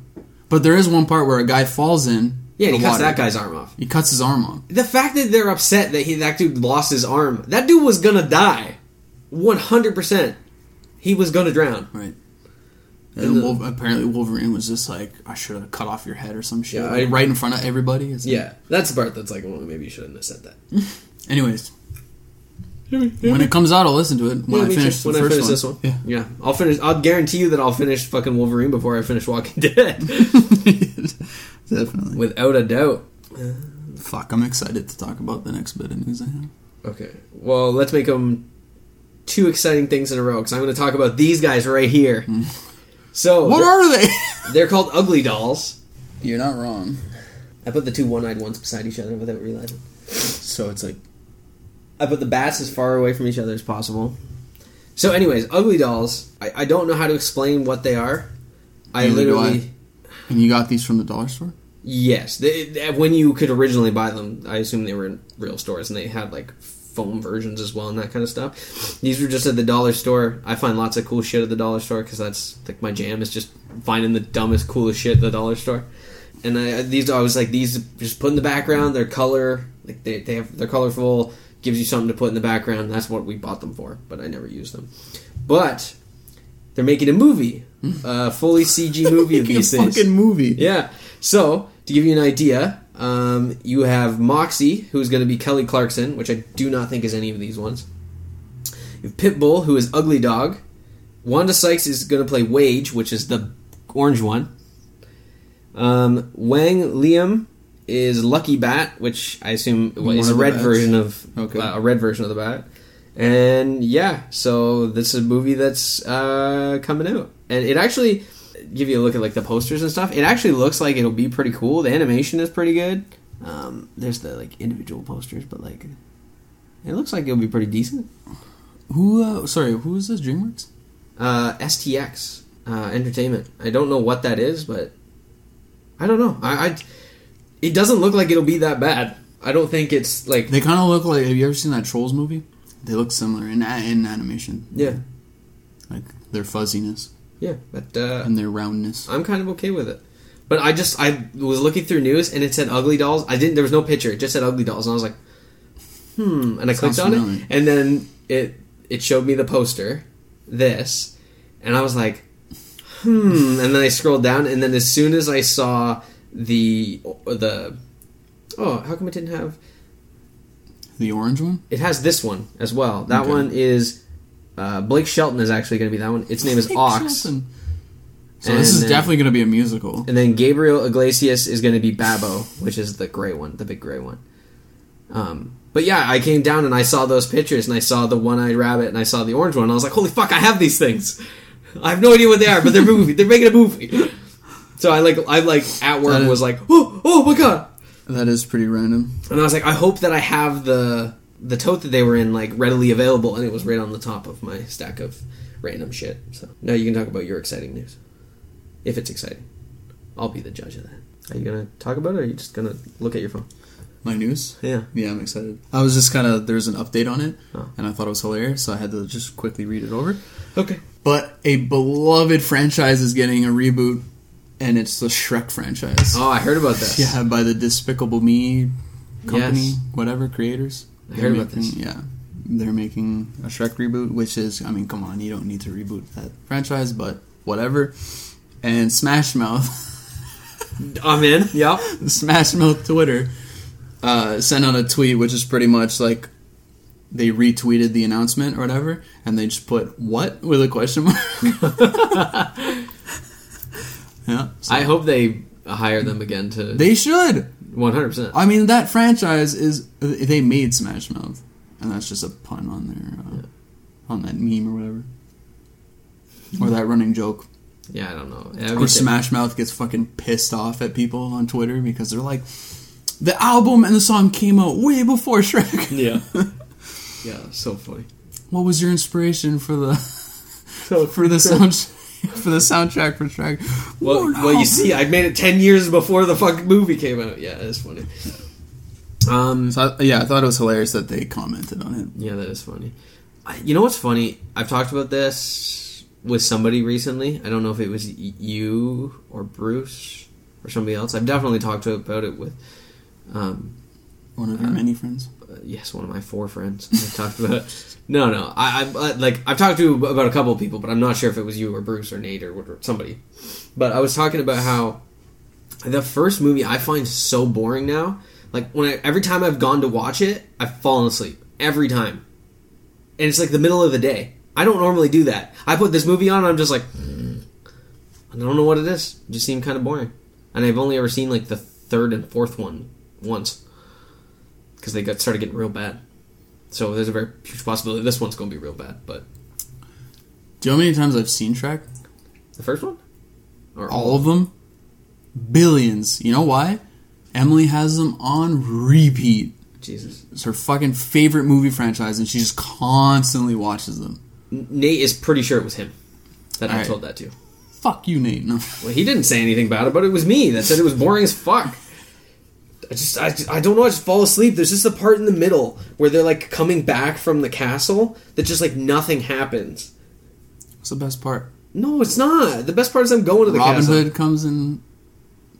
But there is one part where a guy falls in. Yeah, he cuts water. that guy's arm off. He cuts his arm off. The fact that they're upset that he that dude lost his arm, that dude was gonna die, one hundred percent. He was gonna drown. Right. And And the- apparently Wolverine was just like, I should have cut off your head or some shit. Yeah, I- right in front of everybody. Like- Yeah, that's the part that's like, well, maybe you shouldn't have said that. (laughs) Anyways, when it comes out, I'll listen to it when Yeah, I finish when first I finish one. this one. Yeah. yeah, I'll finish. I'll guarantee you that I'll finish fucking Wolverine before I finish Walking Dead, (laughs) Definitely. without a doubt. Fuck, I'm excited to talk about the next bit of news I have. Okay, well, let's make them two exciting things in a row because I'm going to talk about these guys right here. Hmm. So What are they? (laughs) they're called Ugly Dolls. You're not wrong. I put the two one-eyed ones beside each other without realizing. So it's like, I put the bats as far away from each other as possible. So, anyways, Ugly Dolls. I, I don't know how to explain what they are. I Neither literally. and you got these from the dollar store? Yes, they, they- when you could originally buy them, I assume they were in real stores, and they had like foam versions as well and that kind of stuff. These were just at the dollar store. I find lots of cool shit at the dollar store because that's like my jam is just finding the dumbest, coolest shit at the dollar store. And I, these, I was like, these just put in the background. Their color, like they, they have, they're colorful. Gives you something to put in the background. That's what we bought them for, but I never used them. But they're making a movie, a fully CG (laughs) movie of these things. fucking movie. Yeah. So to give you an idea, um, you have Moxie, who's going to be Kelly Clarkson, which I do not think is any of these ones. You have Pitbull, who is Ugly Dog. Wanda Sykes is going to play Wage, which is the orange one. Um, Wang Liam is Lucky Bat, which I assume One is a red version of Okay. uh, a red version of the bat. And yeah, so this is a movie that's uh, coming out, and it actually give you a look at like the posters and stuff. It actually looks like it'll be pretty cool. The animation is pretty good. Um, there's the like individual posters, but like it looks like it'll be pretty decent. Who, uh, sorry, who is this? DreamWorks? Uh, STX uh, Entertainment. I don't know what that is, but I don't know. I, I it doesn't look like it'll be that bad. I don't think it's like They kind of look like, have you ever seen that Trolls movie? They look similar in, in animation. yeah Like their fuzziness yeah. But uh, and their roundness. I'm kind of okay with it. But I just I was looking through news and it said ugly dolls. I didn't. There was no picture. It just said ugly dolls, and I was like, hmm. And I Sounds clicked on familiar. it, and then it it showed me the poster, this, and I was like, hmm. And then I scrolled down, and then as soon as I saw the the oh, how come it didn't have? The orange one? It has this one as well. That Okay. one is Uh, Blake Shelton is actually going to be that one. Its name is Ox. Shelton. So And this is then- definitely going to be a musical. And then Gabriel Iglesias is going to be Babo, which is the gray one, the big gray one. Um, but yeah, I came down and I saw those pictures, and I saw the one-eyed rabbit, and I saw the orange one. And I was like, "Holy fuck! I have these things. (laughs) I have no idea what they are, but they're (laughs) movie. They're making a movie." So I like, I like at work is- was like, "Oh, oh my god!" That is pretty random. And I was like, I hope that I have the the tote that they were in like readily available, and it was right on the top of my stack of random shit. So now you can talk about your exciting news, if it's exciting. I'll be the judge of that. Are you gonna talk about it, or are you just gonna look at your phone? My news? Yeah. Yeah, I'm excited. I was just kind of, there's an update on it, Oh. and I thought it was hilarious, so I had to just quickly read it over. Okay. But a beloved franchise is getting a reboot, and it's the Shrek franchise. Oh, I heard about this. Yeah, by the Despicable Me company, Yes. whatever, creators. I heard about making, this. Yeah. They're making a Shrek reboot, which is, I mean, come on, you don't need to reboot that franchise, but whatever. And Smash Mouth, (laughs) I'm in. Yeah. (laughs) Smash Mouth Twitter, uh, sent out a tweet, which is pretty much like they retweeted the announcement or whatever, and they just put "what" with a question mark. (laughs) yeah, so- I hope they hire them again to they should. 100. percent I mean, that franchise is they made Smash Mouth, and that's just a pun on their uh, on that meme or whatever, or that running joke. Yeah, I don't know. Or Smash Mouth gets fucking pissed off at people on Twitter because they're like, the album and the song came out way before Shrek. (laughs) Yeah. (laughs) yeah. So funny. what was your inspiration for the So (laughs) for the sound (laughs) for the soundtrack for Shrek? Well, well, you see, I made it ten years before the fucking movie came out. Yeah, it's funny. Um, So I, yeah, I thought it was hilarious that they commented on it. yeah, that is funny. I, you know what's funny? I've talked about this with somebody recently. I don't know if it was you or Bruce or somebody else. I've definitely talked about it with, um, One of your Uh, many friends. Uh, yes, one of my four friends. I've talked about. No, no, I, I uh, like I've talked to about a couple of people, but I'm not sure if it was you or Bruce or Nate or, or somebody. But I was talking about how the first movie I find so boring now. Like when I, every time I've gone to watch it, I've fallen asleep every time, and it's like the middle of the day. I don't normally do that. I put this movie on, and I'm just like, "Mm, I don't know what it is. It just seemed kind of boring, and I've only ever seen like the third and fourth one once because they got started getting real bad. So there's a very huge possibility this one's going to be real bad. But Do you know how many times I've seen Shrek? the first one, or All of them? Billions. You know why? Emily has them on repeat. Jesus. It's her fucking favorite movie franchise, and she just constantly watches them. Nate is pretty sure it was him that I Alright. told that to. Fuck you, Nate. No. Well, he didn't say anything about it, but it was me that said it was boring as fuck. I just, I, I don't know. I just fall asleep. There's just a part in the middle where they're like coming back from the castle that just like nothing happens. What's the best part? No, it's not. The best part is I'm going to the Robin castle. Hood comes and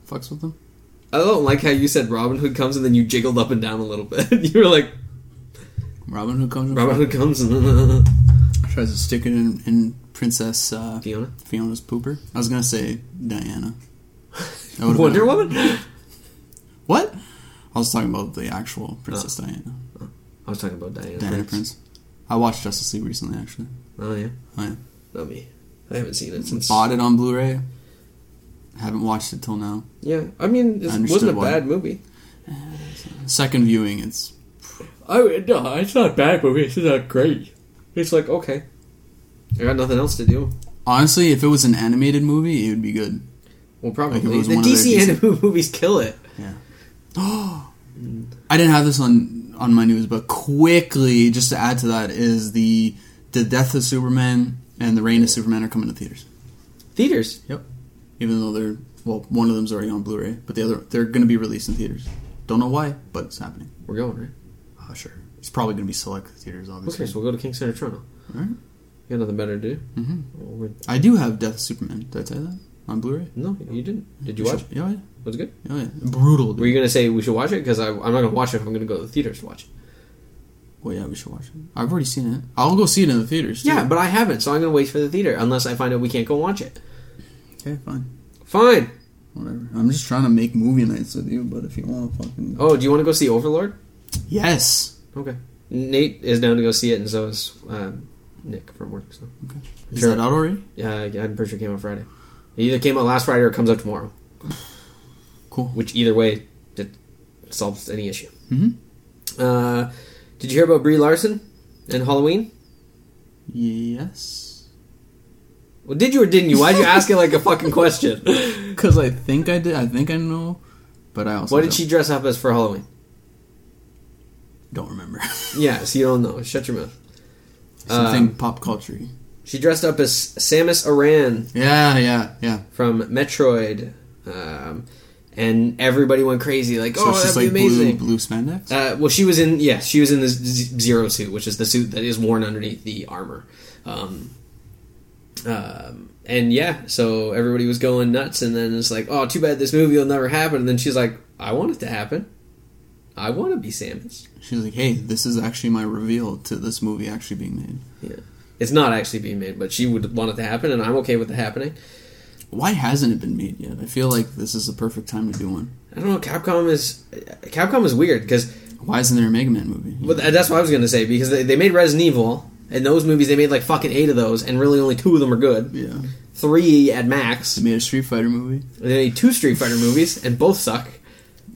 fucks with them. I don't like how you said Robin Hood comes and then you jiggled up and down a little bit. (laughs) you were like, Robin Hood comes and Robin Hood comes and (laughs) tries to stick it in, in Princess uh, Fiona. Fiona's pooper. I was gonna say Diana. Wonder been- Woman. What? I was talking about the actual Princess Oh. Diana. I was talking about Diana. Diana Prince. Prince. I watched Justice League recently, actually. Oh yeah, Oh, yeah. not me. I haven't seen it since. Bought it on Blu-ray. Haven't watched it till now. Yeah, I mean, it I wasn't a why. bad movie. Eh, second viewing, it's I no, it's not a bad movie. It's not great. It's like okay, I got nothing else to do. honestly, if it was an animated movie, it would be good. Well, probably Like, the one of their DC DC animated (laughs) movies kill it. Yeah. I didn't have this on on my news, but quickly, just to add to that, is the the Death of Superman and the Reign of Superman are coming to theaters. Theaters. Yep. Even though they're well, one of them's already on Blu-ray, but the other they're going to be released in theaters. Don't know why, but it's happening. We're going right. Oh, sure. It's probably going to be select theaters, obviously. Okay, so we'll go to King Center, Toronto. Alright. You got nothing better to do? hmm Well, I do have Death of Superman. Did I tell you that on Blu-ray? no, you didn't. Did you watch? it? Yeah, yeah, Was it good? yeah, yeah. Brutal. Dude. Were you gonna say we should watch it? Because I'm not gonna watch it if I'm gonna go to the theaters to watch it. Well, yeah, we should watch it. I've already seen it. I'll go see it in the theaters. Too. Yeah, but I haven't, so I'm gonna wait for the theater unless I find out we can't go watch it. okay, fine. Fine. Whatever. I'm just trying to make movie nights with you, but if you want to fucking Oh, do you want to go see Overlord? yes, Okay. Nate is down to go see it, and so is um, Nick from work. So Okay. Is Sure. that out already? yeah, I'm pretty sure it came out Friday. It either came out last Friday or it comes out tomorrow. (sighs) (laughs) Cool. Which either way, it solves any issue. hmm Uh, did you hear about Brie Larson and Halloween? Yes. Well, did you or didn't you? Why'd you ask it like a fucking question? (laughs) Because I think I did. I think I know, but I also What did don't, she dress up as for Halloween? don't remember. (laughs) Yeah, so you don't know. Shut your mouth. Something Um, pop culture. She dressed up as Samus Aran Yeah, yeah, yeah. from Metroid, um, and everybody went crazy. Like, So oh, that'd like be amazing. blue, blue spandex. Uh, well, she was in yeah, she was in the zero suit, which is the suit that is worn underneath the armor. Um, um, and yeah, so everybody was going nuts, and then it's like, oh, too bad this movie will never happen. And then she's like, I want it to happen. I want to be Samus. She's like, "Hey, this is actually my reveal to this movie actually being made." Yeah, it's not actually being made, but she would want it to happen, and I'm okay with it happening. Why hasn't it been made yet? I feel like this is the perfect time to do one. I don't know. Capcom is Capcom is weird because Why isn't there a Mega Man movie? Th- that's what I was gonna say because they, they made Resident Evil and those movies they made like fucking eight of those and really only two of them are good. yeah, Three at max. they made a Street Fighter movie. They made two Street Fighter movies and both suck.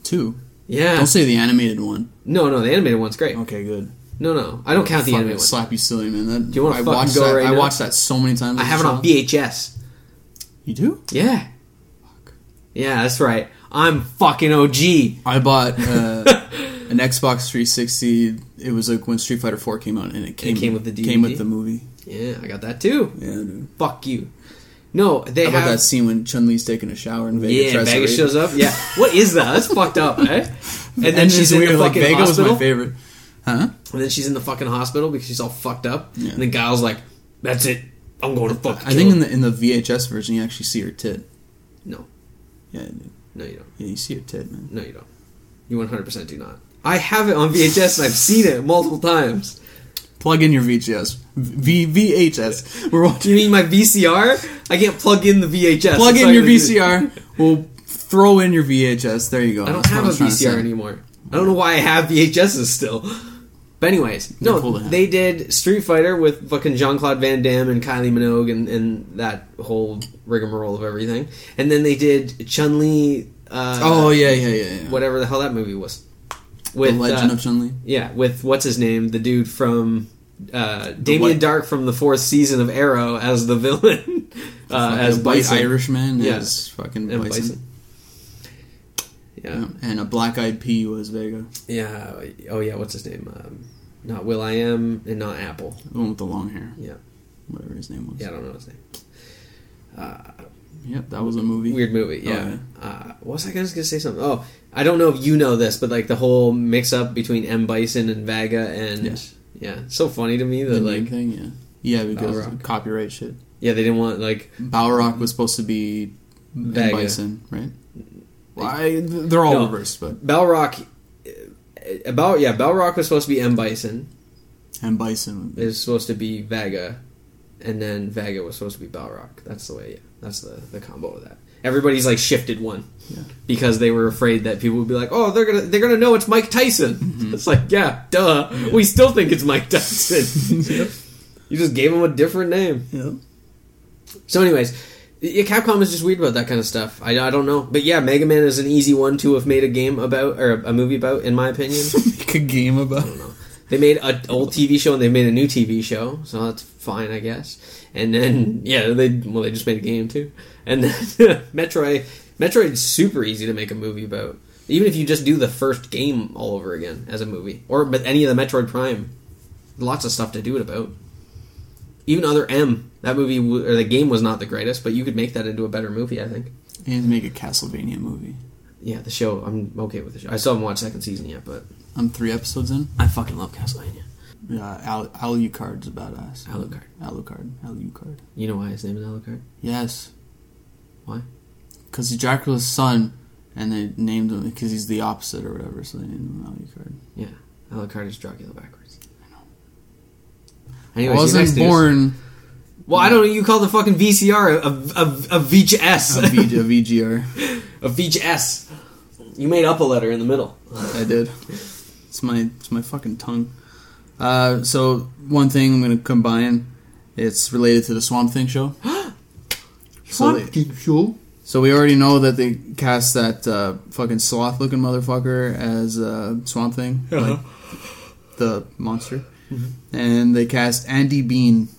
Two. Yeah. Don't say the animated one. No, no, the animated one's great. Okay, good. No, no, I don't count the animated one. slap you silly, man. That, Do you wanna I fucking watched go that, right I now? watched that so many times. I have it on. VHS. You do? Yeah. Yeah, that's right. I'm fucking OG. I bought uh, (laughs) an Xbox 360. It was like when Street Fighter 4 came out, and it came, came with the DVD. came with the movie. Yeah, I got that too. Yeah, dude. Fuck you. No, they How about have. that scene when Chun Li's taking a shower and Vega yeah, Vegas shows up. Yeah, what is that? That's fucked up, eh? (laughs) And then And she's in weird, the like fucking Vega was my favorite. Huh? And then she's in the fucking hospital because she's all fucked up. Yeah. And then Guile's like, "That's it. I'm going to fuck." I think in the in the VHS version you actually see her tit. no, Yeah, no, you don't. yeah, you see her tit, man. No, you don't. You 100 percent do not. I have it on VHS and I've seen it multiple times. Plug in your VHS. V VHS. We're Do watching. you mean my VCR? I can't plug in the VHS. Plug in your VCR. We'll throw in your VHS. There you go. I don't That's have a VCR anymore. I don't know why I have VHSs still. But anyways, no, cool to have. they did Street Fighter with fucking Jean Claude Van Damme and Kylie Minogue and, and that whole rigmarole of everything, and then they did Chun Li. Uh, Oh yeah, yeah, yeah. yeah. whatever the hell that movie was. the With Legend uh, of Chun Li. yeah, with what's his name, the dude from uh, Damien Darhk from the fourth season of Arrow as the villain, (laughs) uh, as Bison. Irishman Yeah. as fucking Bison. Bison. Yeah. Yeah. And a black eyed pea was Vega. yeah, Oh yeah, what's his name? Um, not Will I Am and not Apple. The one with the long hair. Yeah, Whatever his name was. yeah, I don't know his name. Uh, Yep, that was a movie. weird movie. Oh, Yeah. Uh, what was I gonna gonna say something? Oh, I don't know if you know this, but like the whole mix up between M Bison and Vega and Yes. yeah, so funny to me The that name like thing, yeah. Yeah, because copyright shit. yeah they didn't want like Balrog was supposed to be M. Bison, right? Well, I, they're all No. reversed, but Balrog. uh, About yeah, Balrog was supposed to be M Bison. M. Bison. is supposed to be Vega, and then Vega was supposed to be Balrog. That's the way. Yeah, that's the the combo of that. Everybody's like shifted one Yeah. because they were afraid that people would be like, "Oh, they're gonna they're gonna know it's Mike Tyson." Mm-hmm. It's like, yeah, duh. We still think it's Mike Tyson. (laughs) you just gave him a different name. Yeah. So, anyways, yeah, Capcom is just weird about that kind of stuff. I, I don't know, but yeah, Mega Man is an easy one to have made a game about or a movie about, in my opinion. (laughs) Make a game about. They made an old TV show and they made a new TV show, so that's fine, I guess. And then yeah, they well they just made a game too. And then (laughs) Metroid, Metroid's super easy to make a movie about. Even if you just do the first game all over again as a movie, or but any of the Metroid Prime, lots of stuff to do it about. Even other M, that movie or the game was not the greatest, but you could make that into a better movie. I think. You need to make a Castlevania movie. Yeah, the show. I'm okay with the show. I still haven't watched second season yet, but I'm three episodes in. I fucking love Castlevania. Yeah, Al- Alucard's a badass. Alucard. Alucard. Alucard. You know why his name is Alucard? Yes. Why? Because he's Dracula's son, and they named him because he's the opposite or whatever, so they named him Alucard. Yeah, Alucard is Dracula backwards. I Anyways, your wasn't news. born Well, I don't know. You call the fucking VCR a, a, a, a V- a VGR. a VHS. (laughs) You made up a letter in the middle. I did. It's my it's my fucking tongue. Uh, so one thing I'm gonna combine It's related to the Swamp Thing show. (gasps) So Thing show. So we already know that they cast that uh, fucking sloth looking motherfucker as uh, Swamp Thing, Uh-huh. like the monster, Mm-hmm. and they cast Andy Bean.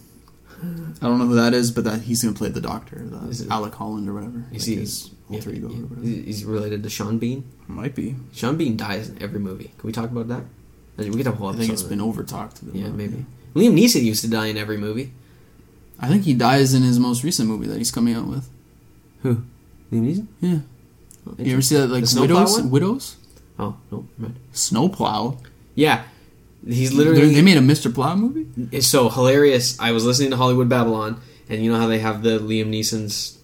I don't know who that is, but that he's gonna play the Doctor, the Is it- Alec Holland or whatever. Is like he- his alter ego or Yeah, whatever. He's related to Sean Bean. Might be. Sean Bean dies in every movie. Can we talk about that? We could have a whole I think it's been over talked. Yeah, maybe. Liam Neeson used to die in every movie. I think he dies in his most recent movie that he's coming out with. Who? Liam Neeson? Yeah. You ever see that like widows? Widows? Oh no, right. Snowplow. Yeah, he's Literally, they made a Mr. Plow movie. It's so hilarious. I was listening to Hollywood Babylon, and you know how they have the Liam Neeson's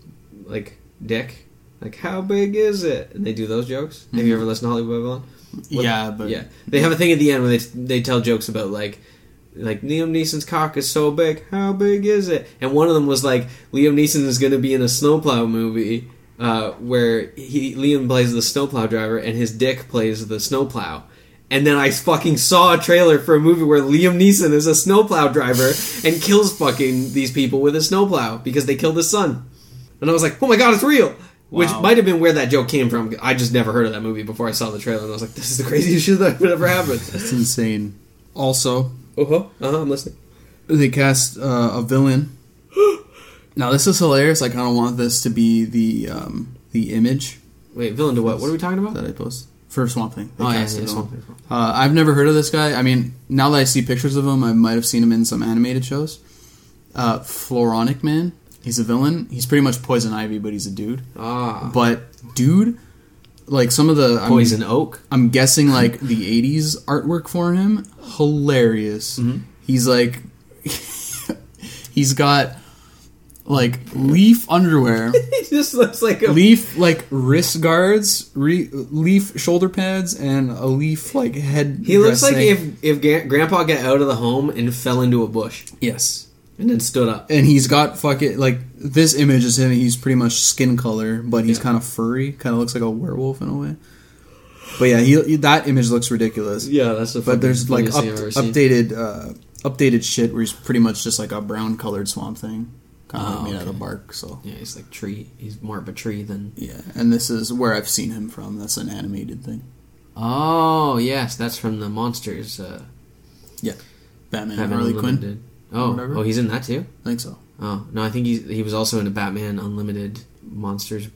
like dick, like how big is it? And they do those jokes. Have you ever listened to Hollywood Babylon? What- yeah, but yeah, they have a thing at the end where they they tell jokes about like. Like Liam Neeson's cock is so big, how big is it? And one of them was like Liam Neeson is going to be in a snowplow movie uh, where he Liam plays the snowplow driver and his dick plays the snowplow. And then I fucking saw a trailer for a movie where Liam Neeson is a snowplow driver and kills fucking these people with a snowplow because they killed his son. And I was like, oh my god, it's real! Which might have been where that joke came from. I just never heard of that movie before I saw the trailer, and I was like, this is the craziest shit that ever happened. that's insane. Also, Uh huh. Uh huh. I'm listening. they cast uh, a villain. (gasps) now this is hilarious. I kind of want this to be the um, the image Wait, villain to what? What are we talking about? that I post for Swamp Thing. They Oh yeah, cast yeah, a villain. something. Uh, I've never heard of this guy. I mean, now that I see pictures of him, I might have seen him in some animated shows. Uh, Floronic Man. He's a villain. He's pretty much Poison Ivy, but he's a dude. Ah, But dude, like some of the I'm- poison oak. I'm guessing like the '80s artwork for him, hilarious. Mm-hmm. He's like, (laughs) he's got like leaf underwear, (laughs) he just looks like a. leaf like wrist guards, re- leaf shoulder pads, and a leaf like head. He looks like if if Gra- Grandpa got out of the home and fell into a bush yes, and then stood up. and he's got fucking like this image is him. He's pretty much skin color, but he's Yeah. kind of furry. Kind of looks like a werewolf in a way. But yeah, he, that image looks ridiculous. Yeah, that's the. But there's like up, funniest thing I've ever seen. updated uh, updated shit where he's pretty much just like a brown colored swamp thing, Oh, made out of bark. So Yeah, he's like tree. He's more of a tree than. yeah, and this is where I've seen him from. That's an animated thing. Oh yes, that's from the monsters. Uh, Batman and Batman Harley Quinn. Oh, oh, he's in that too. I think so. Oh no, I think he's he was also in a Batman Unlimited Monsters.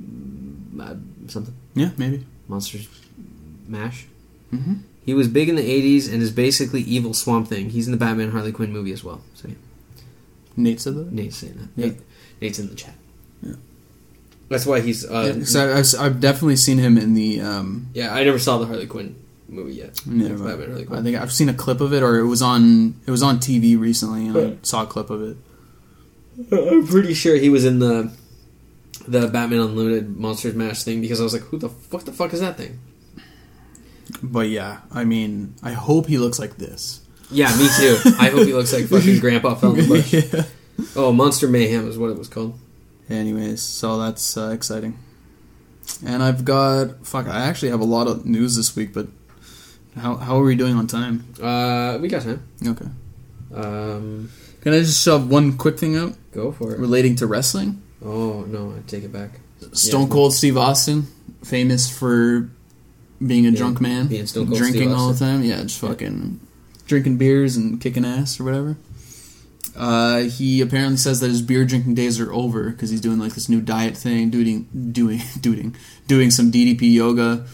mm, uh, Something Yeah, maybe. Monsters Mash. hmm He was big in the '80s and is basically evil Swamp Thing. He's in the Batman Harley Quinn movie as well. So yeah, Nate said that. Nate's saying that. Yeah. Nate, Nate's in the chat. Yeah. That's why he's. Uh, Yeah, I, I've, I've definitely seen him in the. Um, yeah, I never saw the Harley Quinn movie yet. Batman Harley Quinn. I think I've seen a clip of it, or it was on it was on TV recently, and I saw a clip of it. (laughs) I'm pretty sure he was in the the Batman Unlimited Monsters Mash thing because I was like, who the fuck the fuck is that thing? But yeah, I mean, I hope he looks like this. Yeah, me too. I hope he looks like (laughs) fucking Grandpa fell in the bush. yeah. Oh, Monster Mayhem is what it was called. Anyways, so that's uh, exciting. And I've got fuck. I actually have a lot of news this week, but how how are we doing on time? Uh, we got time. Okay. Um, Can I just shove one quick thing out go for it. relating to wrestling? Oh no, I take it back. Stone Yeah. Cold Steve Austin, famous for being a drunk man, being Stone Cold drinking Steve all the time. Yeah, just fucking drinking beers and kicking ass or whatever. Uh, he apparently says that his beer drinking days are over because he's doing like this new diet thing, doing doing (laughs) doing doing some DDP yoga,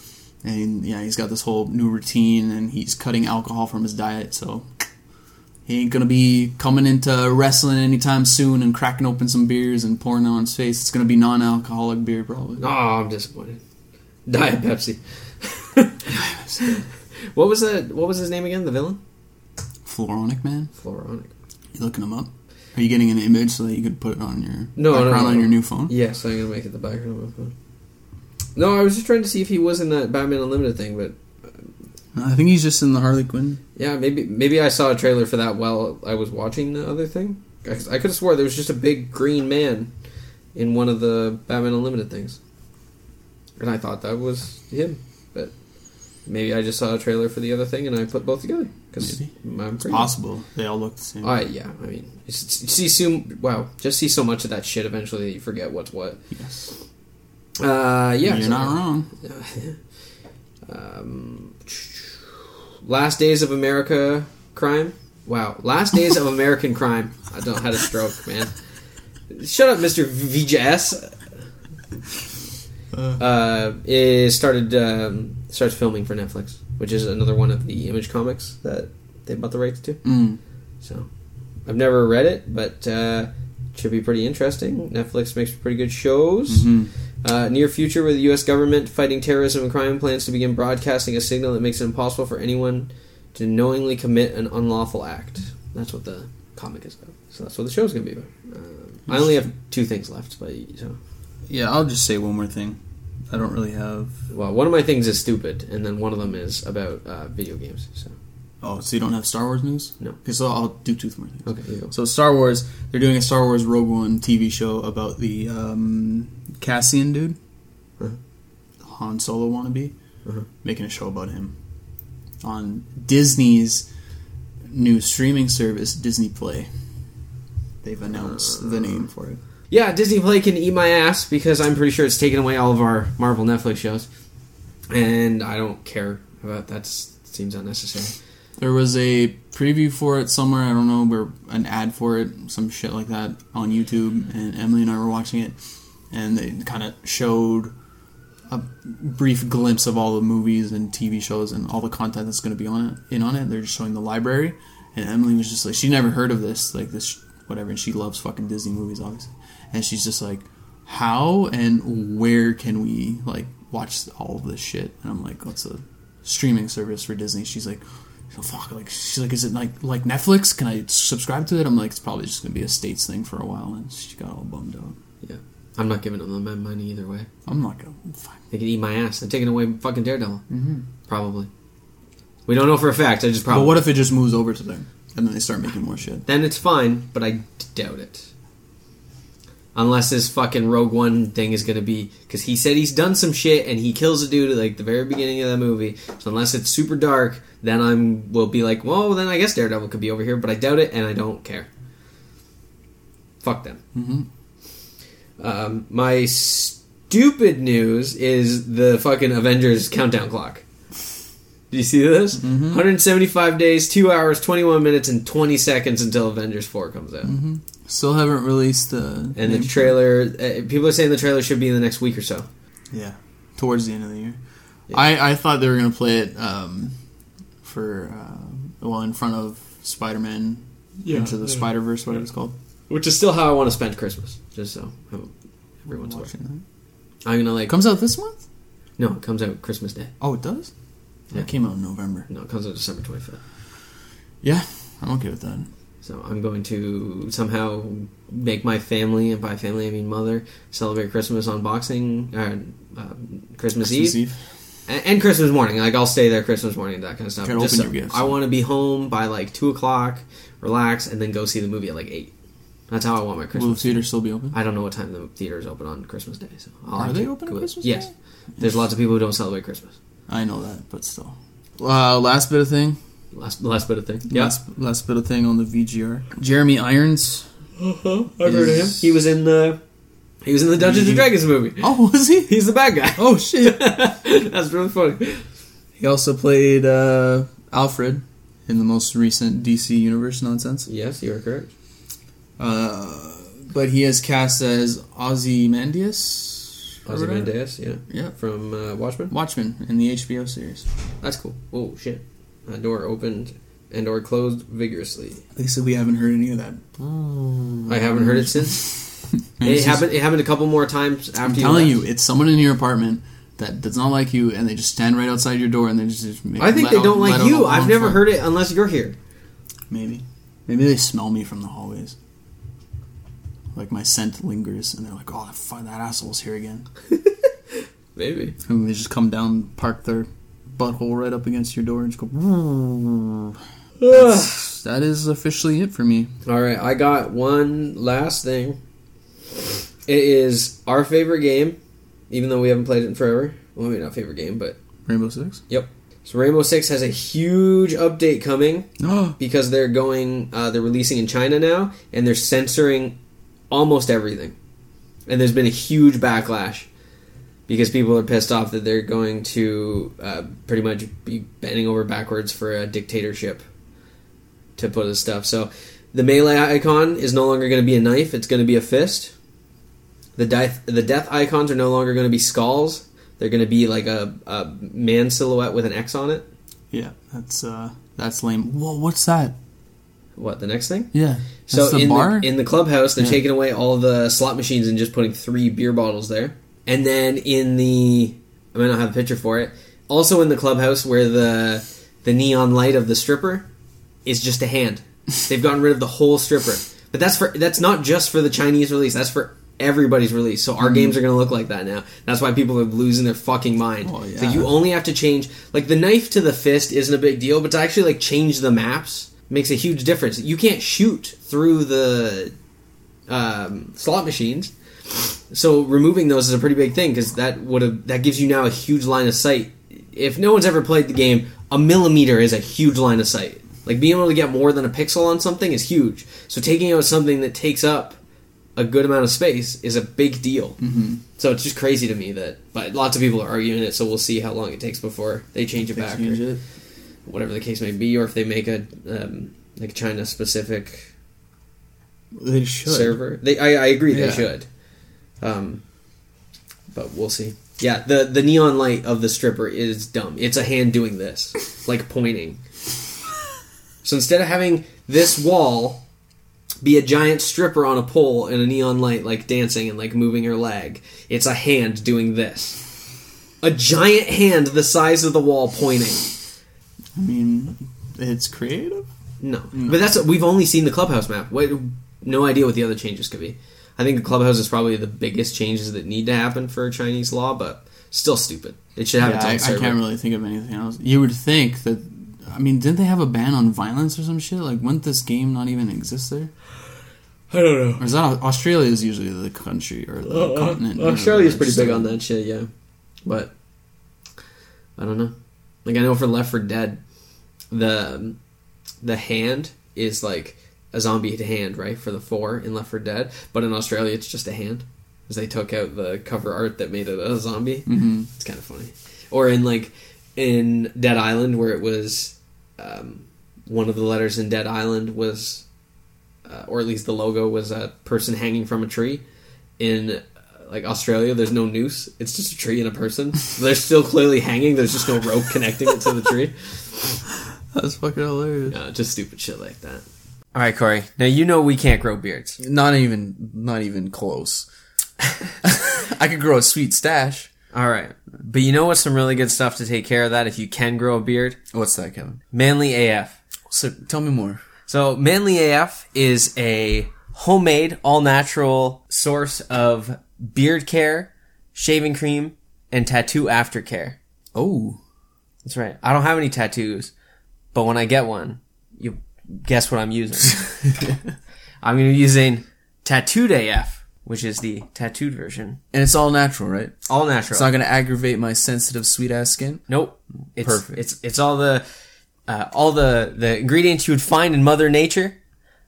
and yeah, he's got this whole new routine, and he's cutting alcohol from his diet. So he ain't gonna be coming into wrestling anytime soon and cracking open some beers and pouring on his face. It's gonna be non-alcoholic beer probably. Oh, I'm disappointed. Diet Pepsi. (laughs) what was that? What was his name again? The villain? Floronic man, Floronic. you looking him up? Are you getting an image so that you could put it on your No, no, background no. on your new phone? Yes, I'm gonna make it the background of my phone. No, I was just trying to see if he was in that Batman Unlimited thing, but I think he's just in the Harley Quinn. yeah, maybe maybe I saw a trailer for that while I was watching the other thing. I, I could have swore there was just a big green man in one of the Batman Unlimited things, and I thought that was him. Maybe I just saw a trailer for the other thing and I put both together because It's possible. They all look the same. Uh, yeah, I mean, you you see so wow, just see so much of that shit. Eventually, that you forget what's what. yes. Uh, yeah, You're so- not wrong. (laughs) Um, Last Days of America Crime. Wow, Last Days of (laughs) American Crime. I don't had a stroke, man. Shut up, Mister VJS. Uh, is started um, starts filming for Netflix, which is another one of the Image comics that they bought the rights to. Mm. So, I've never read it, but uh, should be pretty interesting. Netflix makes pretty good shows. Mhm. Uh, near future, where the U.S. government fighting terrorism and crime plans to begin broadcasting a signal that makes it impossible for anyone to knowingly commit an unlawful act. That's what the comic is about. So that's what the show's going to be about. Um, I only have two things left, but so Yeah, I'll just say one more thing. I don't really have. well, one of my things is stupid, and then one of them is about uh, video games. So Oh, so you don't have Star Wars news? No. Okay, so I'll do two more things. okay, you go. So Star Wars, they're doing a Star Wars Rogue One TV show about the um, Cassian dude, Uh-huh. Han Solo wannabe, Uh-huh. making a show about him on Disney's new streaming service, Disney Play. They've announced the name for it. Yeah, Disney Play can eat my ass because I'm pretty sure it's taken away all of our Marvel Netflix shows, and I don't care about that. Seems unnecessary. There was a preview for it somewhere. I don't know where an ad for it, some shit like that on YouTube. And Emily and I were watching it, and they kind of showed a brief glimpse of all the movies and TV shows and all the content that's going to be on it. In on it, they're just showing the library. And Emily was just like, she never heard of this, like this, whatever. And she loves fucking Disney movies, obviously. And she's just like, how and where can we like watch all of this shit? And I'm like, what's a streaming service for Disney? She's like, oh, fuck, like she's like, is it like like Netflix? Can I subscribe to it? I'm like, it's probably just gonna be a states thing for a while. And she got all bummed out. Yeah, I'm not giving them my money either way. I'm not gonna. Fine. They can eat my ass. They're taking away fucking Daredevil. Mm-hmm. Probably. We don't know for a fact. I just But probably. what if it just moves over to them and then they start making more shit? then it's fine, but I doubt it. Unless this fucking Rogue One thing is gonna be because he said he's done some shit and he kills a dude at like the very beginning of the movie. So unless it's super dark, then I'm will be like, well, then I guess Daredevil could be over here, but I doubt it and I don't care. Fuck them. Mm-hmm. Um, my stupid news is the fucking Avengers countdown clock. Do you see this? 175 days, 2 hours, 21 minutes, and 20 seconds until Avengers 4 comes out. Mm-hmm. Still haven't released the And the trailer, uh, people are saying the trailer should be in the next week or so. Yeah, towards the end of the year. Yeah. I I thought they were gonna play it um, for uh, well in front of Spider Man Yeah, into the yeah. Spider Verse, whatever it's called. Which is still how I want to spend Christmas. Just so everyone's watching. Watching I'm gonna that. like. Comes out this month? No, it comes out Christmas Day. Oh, it does. Yeah. It came out in November. No, it comes out December 25th. Yeah, I'm okay with that. So I'm going to somehow make my family, and by family I mean mother, celebrate Christmas on Boxing, uh, uh, Christmas, Eve, And, and Christmas morning. Like I'll stay there Christmas morning, that kind of stuff. Just open so- your gifts. I want to be home by like two o'clock, relax, and then go see the movie at like eight. That's how I want my Christmas. Will the Christmas. theater still be open? I don't know what time the theater is open on Christmas Day. So I'll Are they open on Christmas Yes. Day? There's lots of people who don't celebrate Christmas. I know that, but still. Uh, last bit of thing. Last, last bit of thing. Yeah, Last, last bit of thing on the VGR. Jeremy Irons. I've heard of him. He was in the he was in the Dungeons and Dragons movie. Oh, was he? (laughs) He's the bad guy. Oh shit. (laughs) That's really funny. He also played uh, Alfred in the most recent DC Universe nonsense. Yes, you are correct. Uh, but he is cast as Ozymandias. Or whatever. Ozymandias, yeah, Yeah. from uh, Watchmen. Watchmen in the HBO series. That's cool. Oh shit! That door opened and door closed vigorously. They said we haven't heard any of that. I haven't heard it since. (laughs) It happened. It happened a couple more times after. I'm you telling you, it's someone in your apartment that does not like you, and they just stand right outside your door, and they just. just make, I think they out- don't like you. I've never heard it unless you're here. Maybe, maybe they smell me from the hallways. Like my scent lingers, and they're like, "Oh, fuck, that asshole's here again." (laughs) Maybe. And they just come down, park their butthole right up against your door, and just go. That's- that is officially it for me. All right, I got one last thing. It is our favorite game, even though we haven't played it in forever. Well, maybe not favorite game, but Rainbow Six. Yep. So Rainbow Six has a huge update coming (gasps) because they're going, uh, they're releasing in China now, and they're censoring almost everything. And there's been a huge backlash because people are pissed off that they're going to uh, pretty much be bending over backwards for a dictatorship to put this stuff. So the melee icon is no longer going to be a knife; it's going to be a fist. The death the death icons are no longer going to be skulls; they're going to be like a, a man silhouette with an X on it. yeah, that's uh, that's lame. Whoa, what's that? What the next thing? Yeah, So the in bar. the in the clubhouse, they're Yeah. taking away all the slot machines and just putting three beer bottles there. And then in the I might not have a picture for it. Also in the clubhouse, where the the neon light of the stripper is just a hand. They've gotten rid of the whole stripper. But that's for that's not just for the Chinese release. That's for everybody's release. So our hmm. games are going to look like that now. That's why people are losing their fucking mind. Oh, So yeah. you only have to change like the knife to the fist isn't a big deal, but to actually like change the maps makes a huge difference. You can't shoot through the um, slot machines. So removing those is a pretty big thing because that would have that gives you now a huge line of sight. If no one's ever played the game, a millimeter is a huge line of sight. Like being able to get more than a pixel on something is huge. So taking out something that takes up a good amount of space is a big deal. Mm-hmm. So it's just crazy to me that, but lots of people are arguing it. So we'll see how long it takes before they change it They back, change or it. Whatever the case may be, or if they make a um, like China specific They should. server. They, I, I agree, they Yeah. should. Um, but we'll see. Yeah, the the neon light of the stripper is dumb. It's a hand doing this, like pointing. So instead of having this wall be a giant stripper on a pole and a neon light like dancing and like moving her leg, it's a hand doing this. A giant hand the size of the wall pointing. I mean, it's creative. No, but that's we've only seen the clubhouse map. What, no idea what the other changes could be. I think the clubhouse is probably the biggest changes that need to happen for Chinese law, but still stupid. It should have Yeah, its own I, I can't really think of anything else. You would think that. I mean, didn't they have a ban on violence or some shit? Like, wouldn't this game not even exist there? I don't know. Or is that Australia? Is usually the country or the uh, continent? or Australia's whatever, pretty big on that shit, yeah. But I don't know. Like I know for Left 4 Dead, the the hand is like a zombie hand, right? For the four in Left 4 Dead, but in Australia it's just a hand, because they took out the cover art that made it a zombie. Mhm. It's kind of funny. Or in like in Dead Island, where it was um, one of the letters in Dead Island was, uh, or at least the logo was a person hanging from a tree. In uh, like Australia, there's no noose; it's just a tree and a person. (laughs) They're still clearly hanging. There's just no rope connecting it to the tree. (laughs) That's fucking hilarious. Uh, just stupid shit like that. All right, Corey. Now you know we can't grow beards. Not even, not even close. (laughs) I could grow a sweet stash. All right, but you know what's some really good stuff to take care of that if you can grow a beard? What's that, Kevin? Manly AF. So, tell me more. So Manly AF is a homemade, all natural source of beard care, shaving cream, and tattoo aftercare. Oh, That's right. I don't have any tattoos, but when I get one, you guess what I'm using. (laughs) I'm going to be using Tattooed AF, which is the tattooed version. and it's all natural, right? All natural. It's not gonna aggravate my sensitive, sweet ass skin. Nope. It's, Perfect. It's it's all the uh, all the the ingredients you would find in Mother Nature,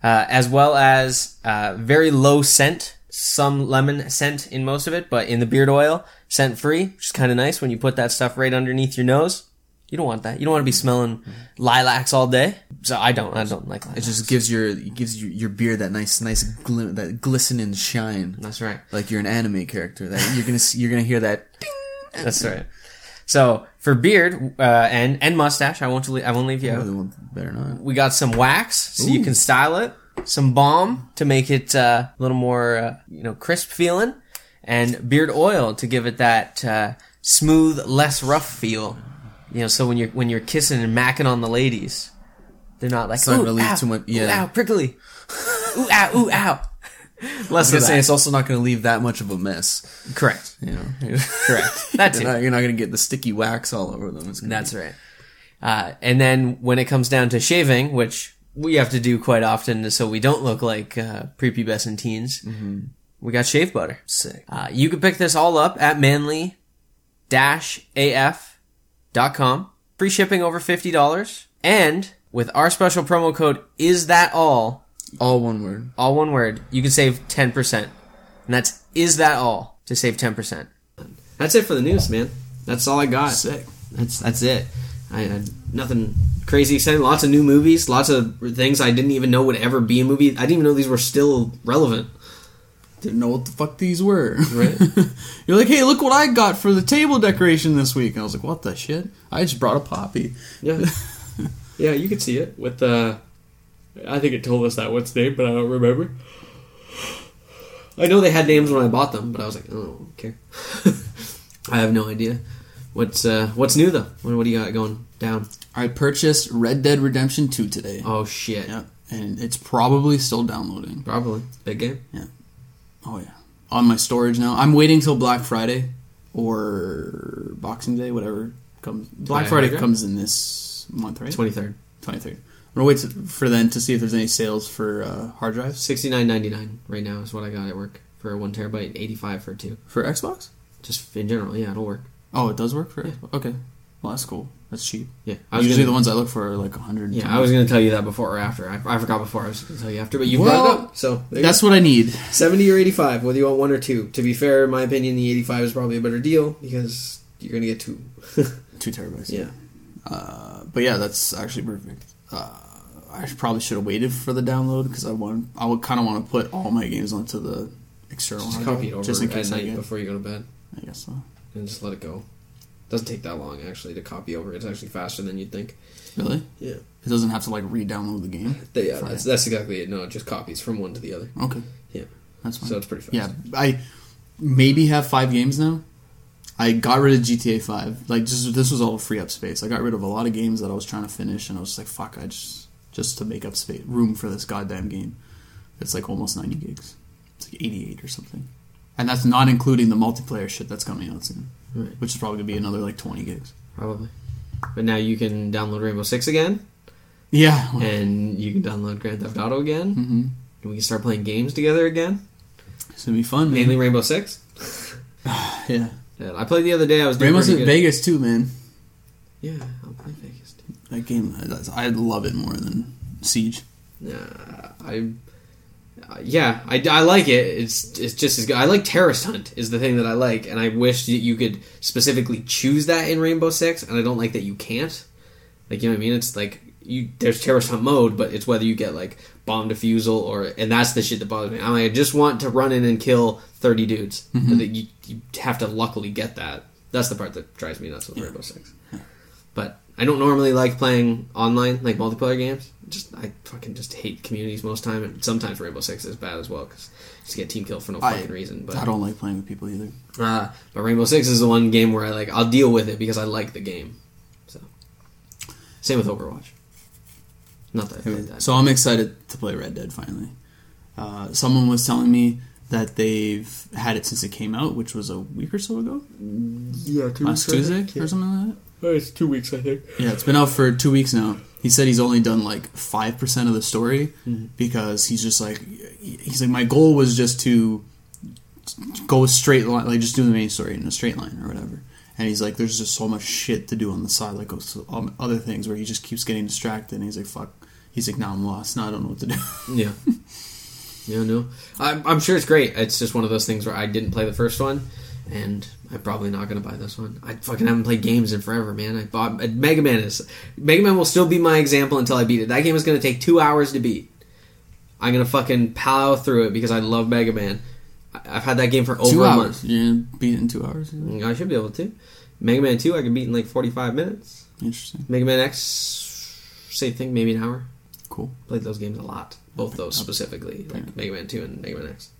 uh, as well as uh, very low scent, some lemon scent in most of it, but in the beard oil, scent free, which is kind of nice when you put that stuff right underneath your nose. You don't want that. You don't want to be smelling lilacs all day. So I don't. I don't like It just gives your it gives your, your beard that nice, nice glim, that glistening shine, That's right. like you're an anime character. That you're gonna see, you're gonna hear that. ding. That's right. So for beard uh, and and mustache, I won't le- I won't leave you out. Want- Better not. We got some wax so you can style it, some balm to make it uh, a little more uh, you know crisp feeling, and beard oil to give it that uh, smooth, less rough feel. You know, so when you're when you're kissing and macking on the ladies, they're not like not ooh, gonna ow, too much- Yeah, ooh, ow, prickly, (laughs) ooh, ow, ooh, ow. I Less gonna say it's also not gonna leave that much of a mess. Correct. You know, (laughs) Correct. That you're not, not gonna get the sticky wax all over them. That's be- right. Uh, and then when it comes down to shaving, which we have to do quite often so we don't look like uh, prepubescent teens, we got shave butter. sick. Uh, you can pick this all up at manly-af.com. free shipping over fifty dollars, and with our special promo code is that all, All one word. all one word, you can save ten percent, and that's is that all to save ten percent. That's it for the news, man. That's all I got. Sick. That's that's it. I had nothing crazy exciting. Lots of new movies. Lots of things I didn't even know would ever be a movie. I didn't even know these were still relevant. Didn't know what the fuck these were. Right. (laughs) You're like, hey, look what I got for the table decoration this week. And I was like, what the shit? I just brought a poppy. Yeah, (laughs) yeah, you could see it with the. I think it told us that what's name, but I don't remember. I know they had names when I bought them, but I was like, oh, I don't care. (laughs) I have no idea. What's uh, what's new though? What, what do you got going down? I purchased Red Dead Redemption 2 today. Oh shit! Yeah. And it's probably still downloading. Probably big game. Oh, yeah. On my storage now. I'm waiting till Black Friday or Boxing Day, whatever comes. Black Friday drive? comes in this month, right? Twenty third. 23rd. I'm gonna wait to, for then to see if there's any sales for uh, hard drives Sixty nine ninety nine right now is what I got at work for a one terabyte. Eighty five for two. for Xbox. Just in general, yeah, it'll work. Oh, it does work for. Okay, well that's cool. That's cheap. Yeah, I was Usually gonna, the ones I look for are like 100. Yeah, I was gonna tell you that before or after. I, I forgot before. I was gonna tell you after, but you Well, brought it up. So That's what I need. seventy or eighty five, whether you want one or two. To be fair, in my opinion, the eighty five is probably a better deal because you're gonna get two. (laughs) Two terabytes. yeah, Uh, but yeah, that's actually perfect. Uh, I probably should have waited for the download because I want. I would kind of want to put all my games onto the external. just copy it over just in case I night before you go to bed, I guess so. and just let it go. Doesn't take that long actually to copy over. It's actually faster than you'd think. Really? Yeah, It doesn't have to like re-download the game. yeah, that's that's exactly it. No, it just copies from one to the other. Okay. Yeah. That's fine. So it's pretty fast. yeah, I maybe have five games now. I got rid of GTA Five. Like, just this was all free up space. I got rid of a lot of games that I was trying to finish, and I was like, "Fuck!" I just just to make up space room for this goddamn game. It's like almost ninety gigs. It's like eighty-eight or something, and that's not including the multiplayer shit that's coming out soon, Right. which is probably gonna be another like twenty gigs. probably. But now you can download Rainbow Six again, Yeah. and you can download Grand Theft Auto again, Mm-hmm. and we can start playing games together again. It's gonna be fun, man. Mainly Rainbow Six. (sighs) yeah. Yeah, I played the other day. I was doing Rainbow Six. Vegas too, man. Yeah, I'll play Vegas. Too. That game, I love it more than Siege. Yeah, I. Yeah, I, I like it. It's it's just as good. I like Terrorist Hunt is the thing that I like, and I wish that you could specifically choose that in Rainbow Six, and I don't like that you can't. Like you know what I mean? It's like you there's Terrorist Hunt mode, but it's whether you get like bomb defusal or and that's the shit that bothers me. I'm like, I just want to run in and kill thirty dudes, mm-hmm. but that you you have to luckily get that. That's the part that drives me nuts with Rainbow Six. But I don't normally like playing online like multiplayer games. Just I fucking just hate communities most time, and sometimes Rainbow Six is bad as well because you just get team kill for no I- fucking reason. But I don't like playing with people either. uh, but Rainbow Six is the one game where I like I'll deal with it because I like the game. So same with Overwatch. Not that I played that. So I'm excited to play Red Dead finally. Uh, someone was telling me that they've had it since it came out, which was a week or so ago, yeah, two last Tuesday or something like that. Oh, it's two weeks, I think. Yeah, it's been out for two weeks now. He said he's only done like five percent of the story Mm-hmm. because he's just like he's like my goal was just to go a straight line, like just do the main story in a straight line or whatever. And he's like, there's just so much shit to do on the side, like um, other things where he just keeps getting distracted. And he's like, fuck. He's like, now I'm lost. Now I don't know what to do. (laughs) Yeah. Yeah, no. I'm, I'm sure it's great. It's just one of those things where I didn't play the first one, and I'm probably not going to buy this one. I fucking haven't played games in forever, man. I bought uh, Mega Man is Mega Man will still be my example until I beat it. That game is going to take two hours to beat. I'm going to fucking plow through it because I love Mega Man. I- I've had that game for over two a hours. month. Gonna beat it in two hours. I should be able to. Mega Man 2, I can beat in like 45 minutes. Interesting. Mega Man X, same thing, maybe an hour. Cool. Played those games a lot. Both those specifically, like. Mega Man 2 and Mega Man X.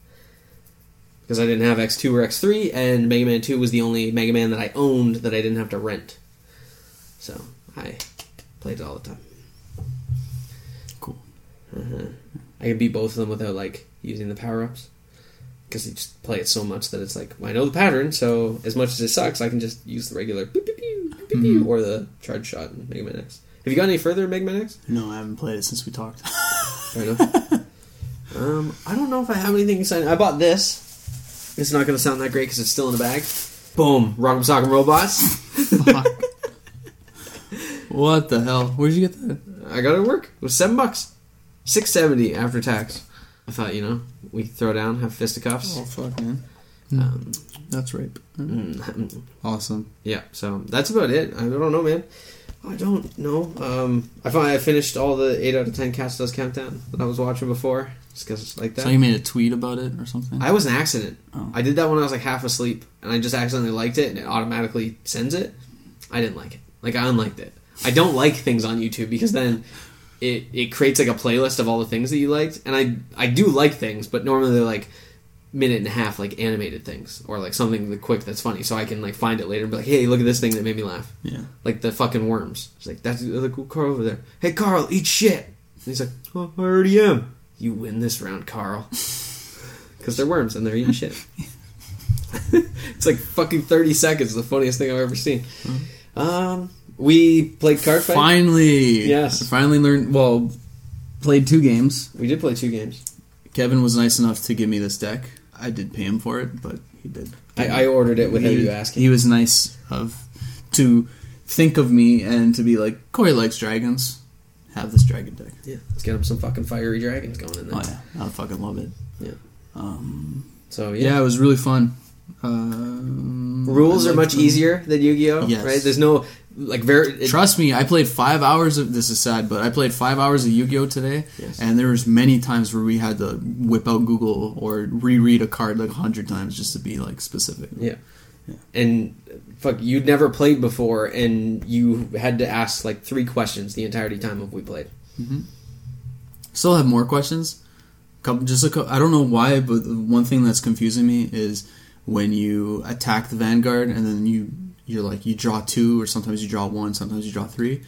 Because I didn't have X2 or X3, and Mega Man 2 was the only Mega Man that I owned that I didn't have to rent. So I played it all the time. Cool. Uh-huh. I can beat both of them without like using the power ups. Because you just play it so much that it's like I know the pattern, so as much as it sucks, I can just use the regular pew, pew, pew, Mhm. or the charge shot in Mega Man X. Have you got any further Mega Man X? No, I haven't played it since we talked. Fair enough. (laughs) um, I don't know if I have anything exciting. I bought this. It's not going to sound that great because it's still in the bag. Boom! Rock'em Sock'em Robots. Fuck. What the hell? Where'd you get that? I got it at work. It was seven bucks, six seventy after tax. I thought you know we throw down, have fisticuffs. Oh fuck, man. Um, That's rape. mm, (laughs) Awesome. yeah, so that's about it. I don't know, man. I don't know. Um, I finally I finished all the eight out of ten Cats Does Countdown that I was watching before, just because like that. So you made a tweet about it or something? I was an accident. Oh. I did that when I was like half asleep, and I just accidentally liked it, and it automatically sends it. I didn't like it. Like I unliked it. I don't like things on YouTube because then it it creates like a playlist of all the things that you liked, and I I do like things, but normally they're like minute and a half like animated things or like something quick that's funny, so I can like find it later and be like, hey, look at this thing that made me laugh. yeah. Like the fucking worms. It's like that's the cool car over there. Hey Carl, eat shit. And he's like, oh, I already am. You win this round, Carl. (laughs) Because they're worms and they're eating shit. (laughs) it's like fucking thirty seconds. The funniest thing I've ever seen. Um, we played Cardfight. Finally. Yes. I finally learned. Well, played two games. We did play two games. Kevin was nice enough to give me this deck. I did pay him for it, but he did. I, I ordered it without he, you asking. He was nice of to think of me and to be like, Corey likes dragons. Have this dragon deck. yeah, let's get him some fucking fiery dragons going in there. Oh yeah, I fucking love it. Yeah. Um, So yeah. yeah. it was really fun. Um, Rules are much them. easier than Yu-Gi-Oh. Yes. Right? There's no like very. It, Trust me, I played five hours of this is sad, but I played five hours of Yu-Gi-Oh today, Yes. and there was many times where we had to whip out Google or reread a card like a hundred times just to be like specific. Yeah. And fuck, you'd never played before, and you had to ask like three questions the entirety time of we played. Mm-hmm. Still have more questions. Couple, just a couple, I don't know why, but the one thing that's confusing me is when you attack the vanguard and then you you're like you draw two or sometimes you draw one, sometimes you draw three.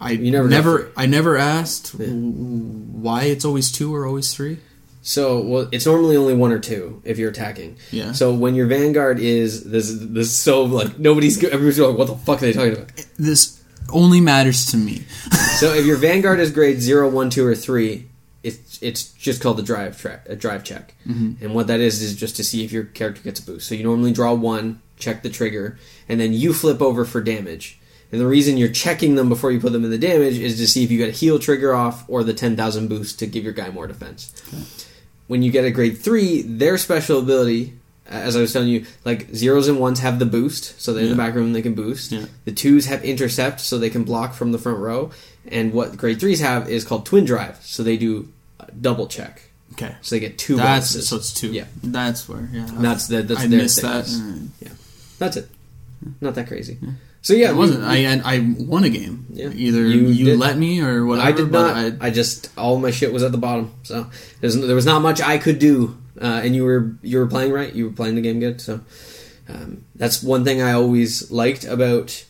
I You never never, I never asked Yeah. why it's always two or always three. So, well, it's normally only one or two if you're attacking. Yeah. So when your vanguard is this, is- this is so like nobody's everybody's like, what the fuck are they talking about? This only matters to me. (laughs) So if your vanguard is grade zero, one, two, or three, it's it's just called a drive track, a uh, drive check, mm-hmm. and what that is is just to see if your character gets a boost. So you normally draw one, check the trigger, and then you flip over for damage. And the reason you're checking them before you put them in the damage is to see if you get a heal trigger off or the ten thousand boost to give your guy more defense. When you get a grade three, their special ability, as I was telling you, like zeros and ones have the boost, so they're in the back room and they can boost. Yeah. The twos have intercept, so they can block from the front row. And what grade threes have is called twin drive, so they do double check, Okay. so they get two That's bonuses. so it's two. Yeah. that's where. Yeah, That's the- that's I their missed that. Mm. Alright. That's it. Not that crazy. So yeah, it we- wasn't. I I won a game. Yeah. Either You you, let me or whatever. I did but not. I, I, just all my shit was at the bottom, so there's, there was not much I could do. Uh, and you were you were playing right. You were playing the game good. So um, that's one thing I always liked about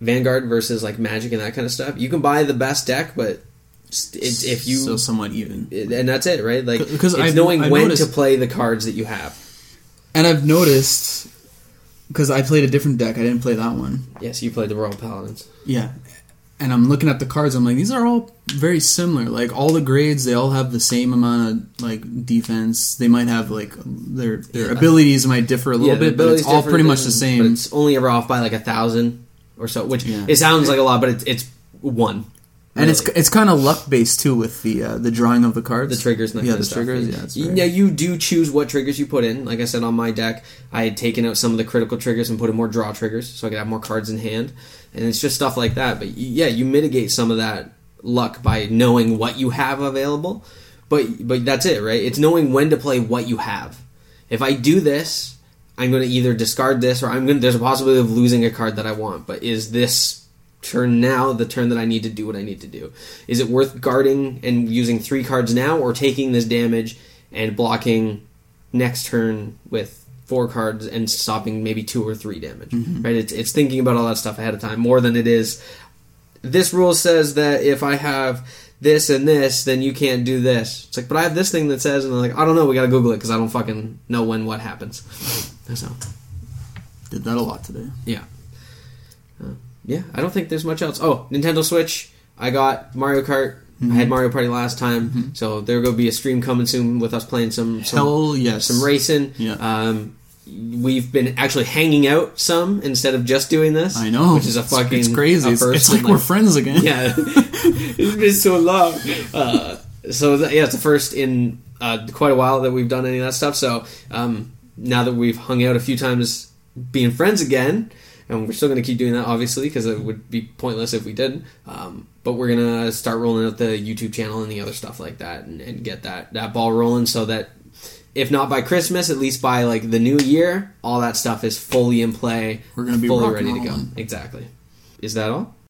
Vanguard versus like Magic and that kind of stuff. You can buy the best deck, but it, if you so somewhat even. and that's it, right? Like 'Cause it's I've- knowing I've when noticed- to play the cards that you have. And I've noticed because I played a different deck. I didn't play that one. Yes, you played the Royal Paladins. Yeah. And I'm looking at the cards. I'm like, these are all very similar. Like all the grades, they all have the same amount of like defense. They might have like their their Yeah. abilities might differ a little the bit, but it's all pretty much the But same. it's only ever off by like a thousand or so, which Yeah. it sounds like a lot, but it's it's one. And it's really. it's kind of luck based too with the uh, the drawing of the cards, the triggers. And yeah, the of stuff. triggers. Yeah, very- you do choose what triggers you put in. Like I said on my deck, I had taken out some of the critical triggers and put in more draw triggers, so I could have more cards in hand. And it's just stuff like that. But yeah, you mitigate some of that luck by knowing what you have available. But but that's it, right? It's knowing when to play what you have. If I do this, I'm going to either discard this or I'm going. to There's a possibility of losing a card that I want. But is this turn now the turn that I need to do what I need to do? Is it worth guarding and using three cards now, or taking this damage and blocking next turn with four cards and stopping maybe two or three damage? Mm-hmm. Right? It's it's thinking about all that stuff ahead of time more than it is. This rule says that if I have this and this, then you can't do this. It's like, but I have this thing that says, and I'm like, I don't know. We got to Google it because I don't fucking know when what happens. So did that a lot today. yeah. Yeah, I don't think there's much else. Oh, Nintendo Switch. I got Mario Kart. I had Mario Party last time, so there will be a stream coming soon with us playing some some, Hell yes, some racing. Yeah. Um, we've been actually hanging out some instead of just doing this. I know, which is a fucking It's crazy. It's, first it's in like we're friends again. yeah, (laughs) it's been so long. Uh, so yeah, it's the first in uh, quite a while that we've done any of that stuff. So um, now that we've hung out a few times, being friends again, and we're still going to keep doing that, obviously, because it would be pointless if we didn't. Um, but we're gonna start rolling out the YouTube channel and the other stuff like that, and, and get that that ball rolling, so that if not by Christmas, at least by like the new year, all that stuff is fully in play. We're gonna be fully ready to go. Exactly. Is that all?